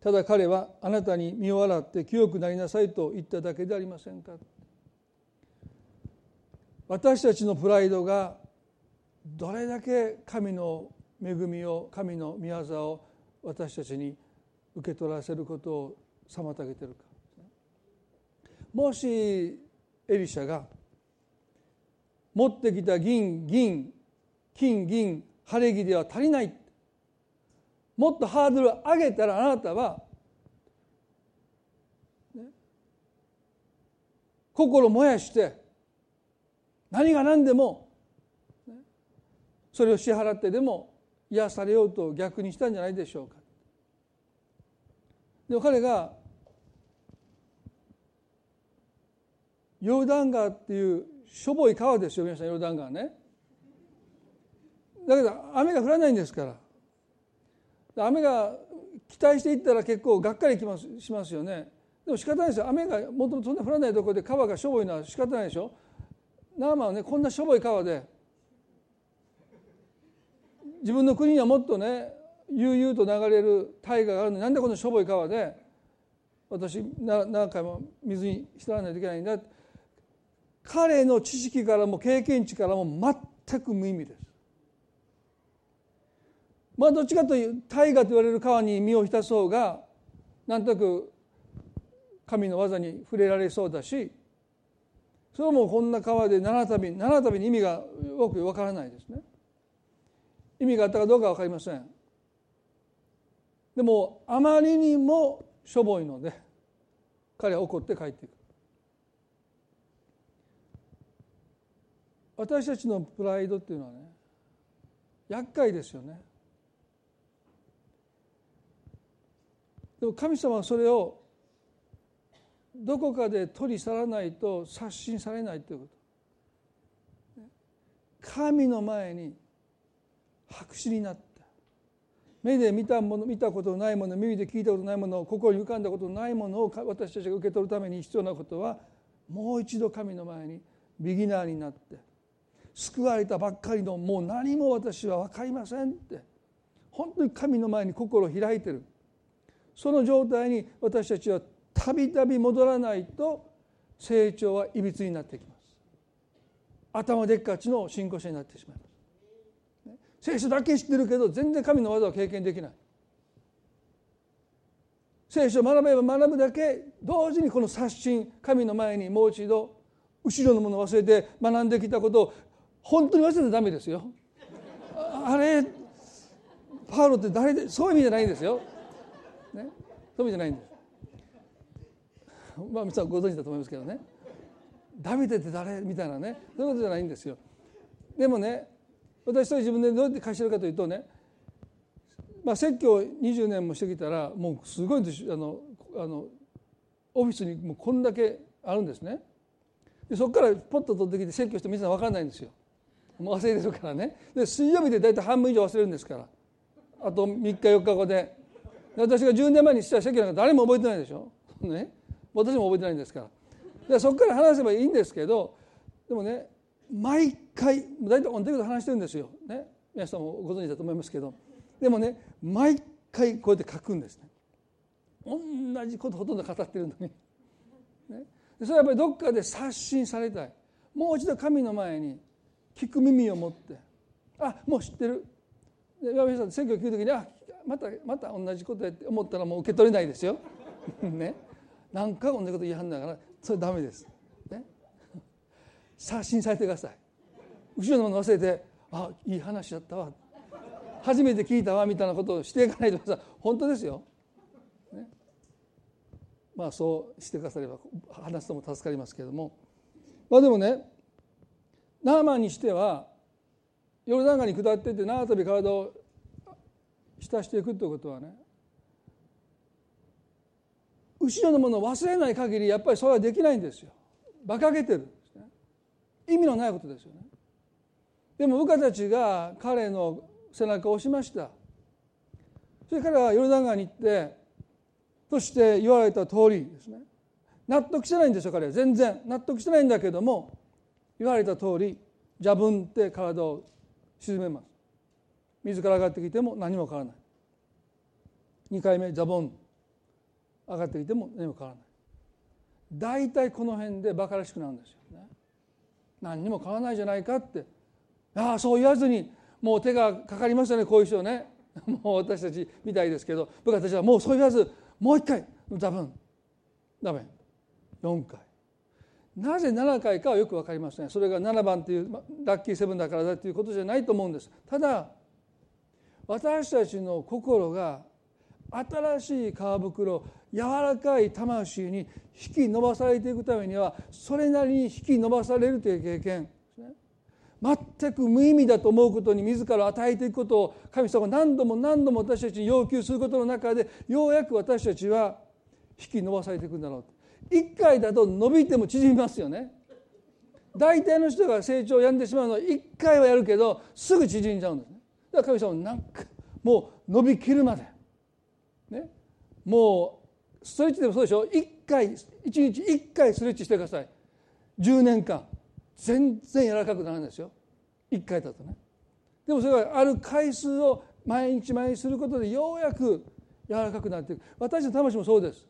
ただ彼はあなたに身を洗って清くなりなさいと言っただけでありませんか？私たちのプライドがどれだけ神の恵みを神の御業を私たちに受け取らせることを妨げてるか。もしエリシャが持ってきた銀銀金銀晴れ着では足りないもっとハードルを上げたらあなたは、心燃やして何が何でも、それを支払ってでも癒されようと逆にしたんじゃないでしょうか。でも彼がヨルダン川っていうしょぼい川ですよ皆さんヨルダン川ね。だけど雨が降らないんですから。雨が期待していったら結構がっかりきますしますよね。でも仕方ないですよ。雨がもともとそんな降らないところで川がしょぼいのは仕方ないでしょ。ナーマンはねこんなしょぼい川で自分の国にはもっとね悠々と流れる大河があるのになんでこのしょぼい川で私何回も水に浸らないといけないんだ。って彼の知識からも経験値からも全く無意味です。まあどっちかというと大河と言われる川に身を浸そうがなんとなく神の技に触れられそうだしそれはもうこんな川で七旅七旅に意味がよくわからないですね。意味があったかどうか分かりません。でもあまりにもしょぼいので彼は怒って帰っていく。私たちのプライドっていうのはね厄介ですよね。でも神様はそれをどこかで取り去らないと刷新されないということ。神の前に白紙になった目で見たもの見たことないもの耳で聞いたことないもの心に浮かんだことないものを私たちが受け取るために必要なことはもう一度神の前にビギナーになって救われたばっかりのもう何も私は分かりませんって。本当に神の前に心を開いてる。その状態に私たちはたびたび戻らないと成長はいびつになってきます。頭でっかちの信仰者になってしまいます。聖書だけ知ってるけど全然神の技を経験できない。聖書を学べば学ぶだけ同時にこの刷新神の前にもう一度後ろのものを忘れて学んできたことを本当に忘れてダメですよ。あれパウロって誰でそういう意味じゃないんですよ。ね、そういう意味じゃないんです。まあ皆さんご存知だと思いますけどね。ダビデって誰みたいなねそういうことじゃないんですよ。でもね私と自分でどうやって貸してるかというとねまあ、説教20年もしてきたらもうすごいあのあのオフィスにもうこんだけあるんですねでそこからポッと取ってきて説教してみんな分かんないんですよもう忘れてるからね。で水曜日で大体半分以上忘れるんですから。あと3日4日後で。私が10年前にした説教なんか誰も覚えてないでしょ、ね、私も覚えてないんですから。でそこから話せばいいんですけどでもね毎回大体同じこと話してるんですよ、ね、皆さんもご存知だと思いますけど。でもね毎回こうやって書くんですね。同じことほとんど語ってるのに、ね、それはやっぱりどっかで刷新されたい。もう一度神の前に聞く耳を持ってあもう知ってる岩見さん選挙聞く時にあまたまた同じことやって思ったらもう受け取れないですよ。ね、何回同じこと言いはんだからそれダメです。ね、刷新されてください。後ろのもの忘れてあいい話だったわ初めて聞いたわみたいなことをしていかないとさ本当ですよ。ね、まあそうしてくだされば話すとも助かりますけれどもまあでもねナーマンにしてはヨルダン川に下っていって縄跳び体を浸していくということはね後ろのものを忘れない限りやっぱりそれはできないんですよ。馬鹿げてるね。意味のないことですよね。でも部下たちが彼の背中を押しましたそれからヨルダン川に行ってそして言われた通りですね納得してないんですよ彼は全然納得してないんだけども言われた通りジャブンって体を沈めます。自ら上がってきても何も変わらない。2回目ジャボン上がってきても何も変わらない。大体この辺で馬鹿らしくなるんですよね。何にも変わらないじゃないかって。ああそう言わずにもう手がかかりましたねこういう人ね。もう私たちみたいですけど部下たちはもうそう言わずもう一回多分ダメ。4回。なぜ7回かはよく分かりません。それが7番というラッキーセブンだからだということじゃないと思うんです。ただ私たちの心が新しい皮袋柔らかい魂に引き伸ばされていくためにはそれなりに引き伸ばされるという経験。全く無意味だと思うことに自ら与えていくことを神様が何度も何度も私たちに要求することの中でようやく私たちは引き伸ばされていくんだろう。1回だと伸びても縮みますよね。大体の人が成長をやんでしまうのは1回はやるけどすぐ縮んじゃうんですね。だから神様なんかもう伸びきるまで。ね。もうストレッチでもそうでしょ。1回1日1回ストレッチしてください。10年間。全然柔らかくならないですよ。1回だとね。でもそれがある回数を毎日毎日することでようやく柔らかくなっていく。私の魂もそうです。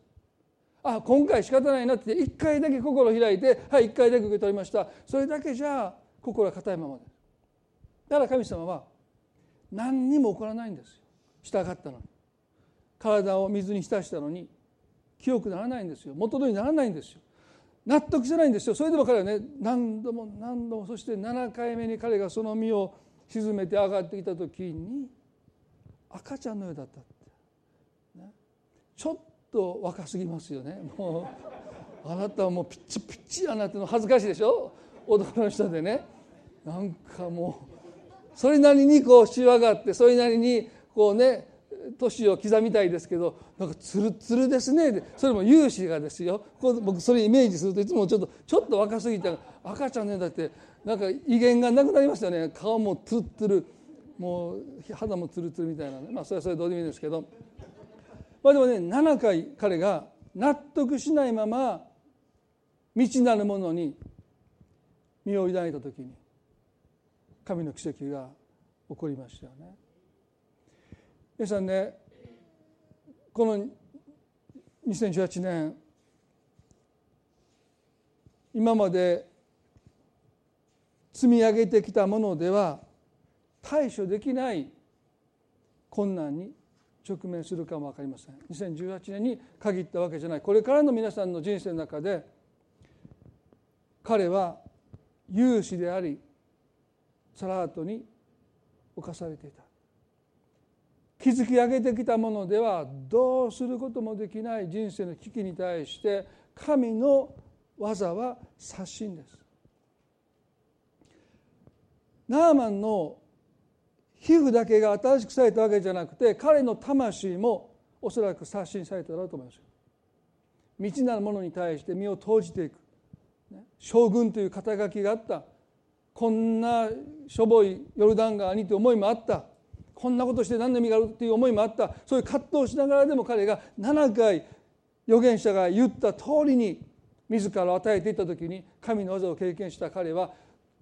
あ今回仕方ないなって1回だけ心を開いてはい1回だけ受け取りました。それだけじゃ心は硬いままで。すだから神様は何にも起こらないんですよ。従ったのに。体を水に浸したのに清くならないんですよ。元通りにならないんですよ。納得してないんですよ。それでも彼はね何度も何度もそして7回目に彼がその身を沈めて上がってきた時に赤ちゃんのようだったって、ね、ちょっと若すぎますよね。もうあなたはもうピッチピッチやなっての恥ずかしいでしょ？男の人でね。なんかもうそれなりにこうしわがあってそれなりにこうね年を刻みたいですけどなんかツルツルですね。それも勇姿がですよ。こう僕それイメージするといつもちょっとちょっと若すぎて赤ちゃんねだってなんか威厳がなくなりましたよね。顔もツルツル。もう肌もツルツルみたいなね。まあそれはそれどうでもいいんですけど。まあでもね7回彼が納得しないまま未知なるものに身を抱いた時に神の奇跡が起こりましたよね。皆さんねこの2018年今まで積み上げてきたものでは対処できない困難に直面するかも分かりません。2018年に限ったわけじゃない。これからの皆さんの人生の中で彼は有志でありサラートに侵されていた。築き上げてきたものではどうすることもできない人生の危機に対して神の技は刷新です。ナーマンの皮膚だけが新しくされたわけじゃなくて彼の魂もおそらく刷新されただろうと思います未知なるものに対して身を投じていく。将軍という肩書きがあった。こんなしょぼいヨルダン川にという思いもあった。こんなことして何の意味があるという思いもあった。そういう葛藤しながらでも彼が7回預言者が言った通りに自らを与えていった時に神の技を経験した彼は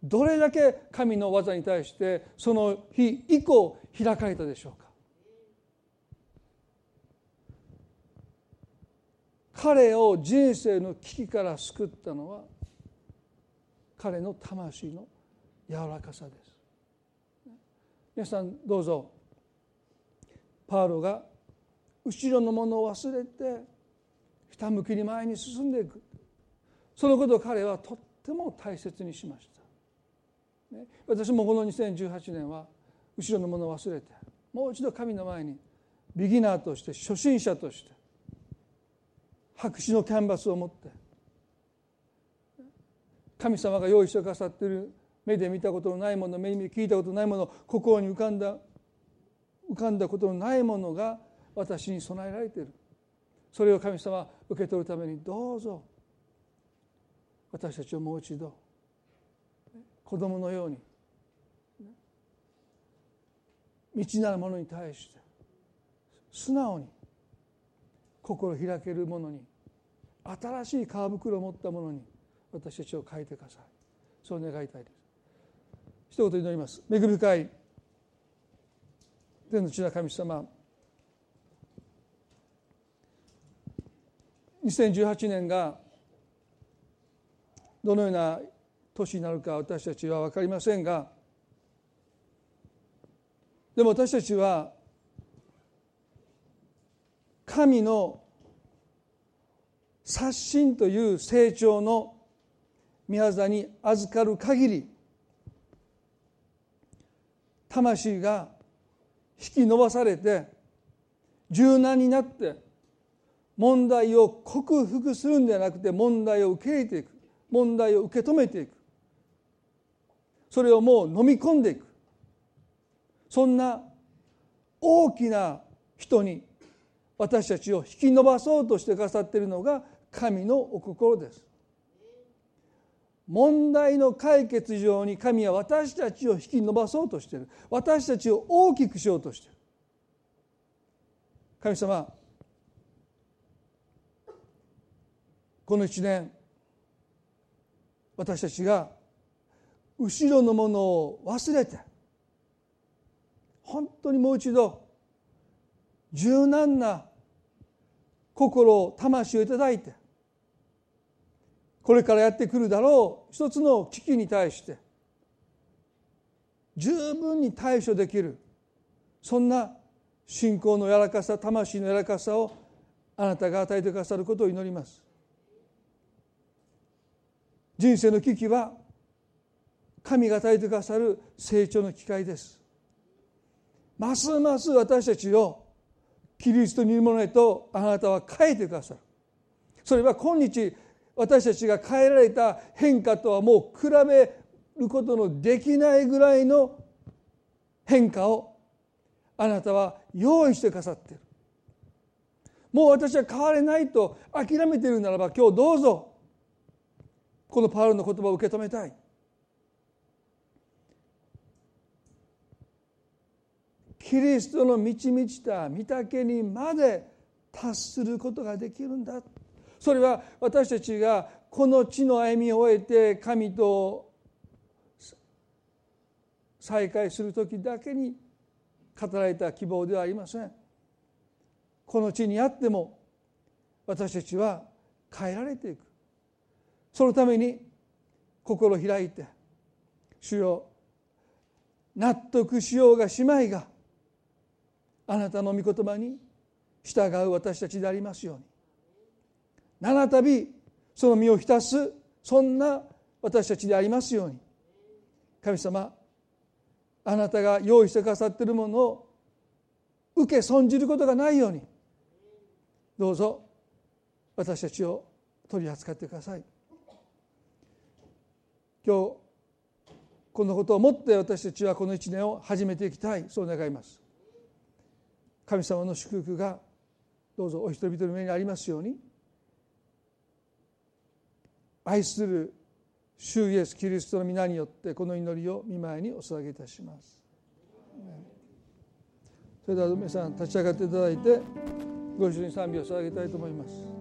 どれだけ神の技に対してその日以降開かれたでしょうか？彼を人生の危機から救ったのは彼の魂の柔らかさです。皆さんどうぞ。パウロが後ろのものを忘れてひたむきに前に進んでいく。そのことを彼はとっても大切にしました。ね、私もこの2018年は後ろのものを忘れてもう一度神の前にビギナーとして初心者として白紙のキャンバスを持って神様が用意してくださっている目で見たことのないもの目に聞いたことのないもの心に浮かんだ浮かんだことのないものが私に備えられている。それを神様受け取るためにどうぞ私たちをもう一度子供のように道なるものに対して素直に心開けるものに新しい皮袋を持ったものに私たちを変えてください。そう願いたいです。一言祈ります。恵み深い天の地な神様2018年がどのような年になるか私たちは分かりませんがでも私たちは神の刷新という成長の御業に預かる限り魂が引き伸ばされて柔軟になって問題を克服するんではなくて問題を受け入れていく。問題を受け止めていく。それをもう飲み込んでいく。そんな大きな人に私たちを引き伸ばそうとしてくださっているのが神のお心です。問題の解決上に神は私たちを引き伸ばそうとしている。私たちを大きくしようとしている。神様この一年私たちが後ろのものを忘れて本当にもう一度柔軟な心魂をいただいてこれからやってくるだろう一つの危機に対して十分に対処できるそんな信仰の柔らかさ魂の柔らかさをあなたが与えてくださることを祈ります。人生の危機は神が与えてくださる成長の機会です。ますます私たちをキリストにいるものへとあなたは変えてくださる。それは今日私たちが変えられた変化とはもう比べることのできないぐらいの変化をあなたは用意してくださっている。もう私は変われないと諦めているならば今日どうぞこのパウロの言葉を受け止めたい。キリストの満ち満ちた御岳にまで達することができるんだ。それは私たちがこの地の歩みを終えて神と再会する時だけに語られた希望ではありません。この地にあっても私たちは変えられていく。そのために心開いて主よ納得しようがしまいがあなたの御言葉に従う私たちでありますように。七度その身を浸すそんな私たちでありますように。神様あなたが用意してくださっているものを受け損じることがないように。どうぞ私たちを取り扱ってください。今日このことをもって私たちはこの一年を始めていきたい。そう願います。神様の祝福がどうぞお一人一人の目にありますように愛する主イエスキリストの皆によってこの祈りを見舞いにお捧げいたします。それでは皆さん立ち上がっていただいてご一緒に賛美を捧げたいと思います。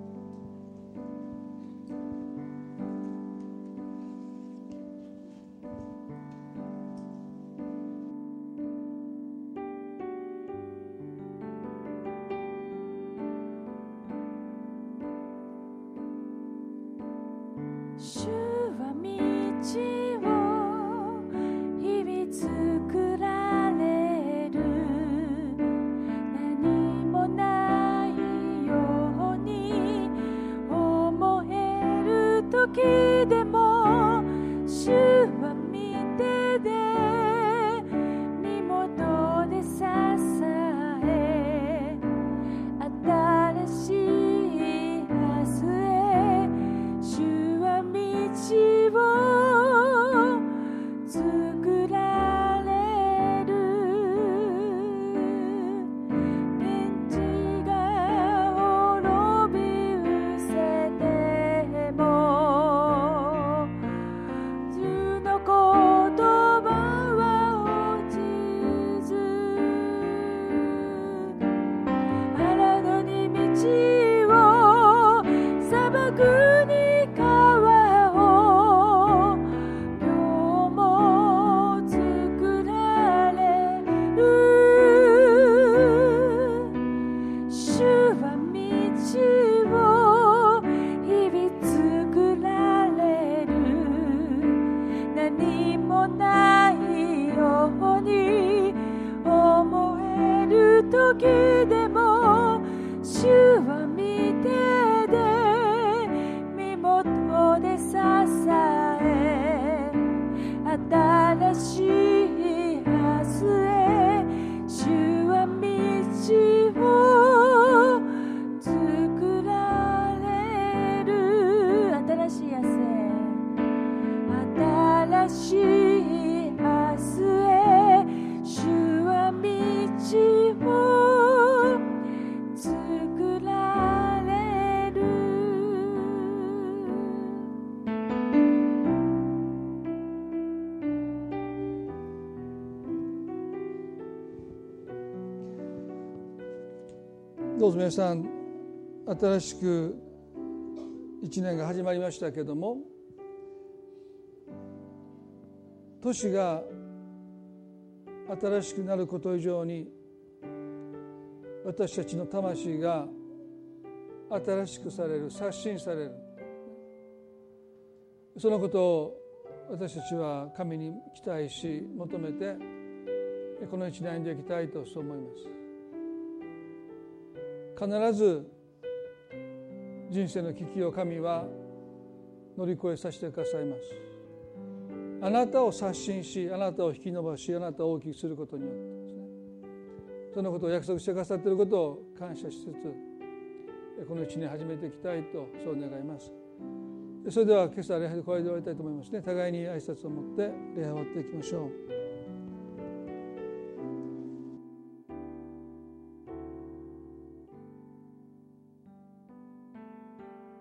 皆さん新しく1年が始まりましたけども年が新しくなること以上に私たちの魂が新しくされる刷新されるそのことを私たちは神に期待し求めてこの一年でいきたいとそう思います。必ず人生の危機を神は乗り越えさせてくださいます。あなたを刷新しあなたを引き伸ばしあなたを大きくすることによってですね。そのことを約束してくださっていることを感謝しつつこの一年始めていきたいとそう願います。それでは今朝礼拝でこれで終わりたいと思いますね。互いに挨拶を持って礼拝を終わっていきましょう。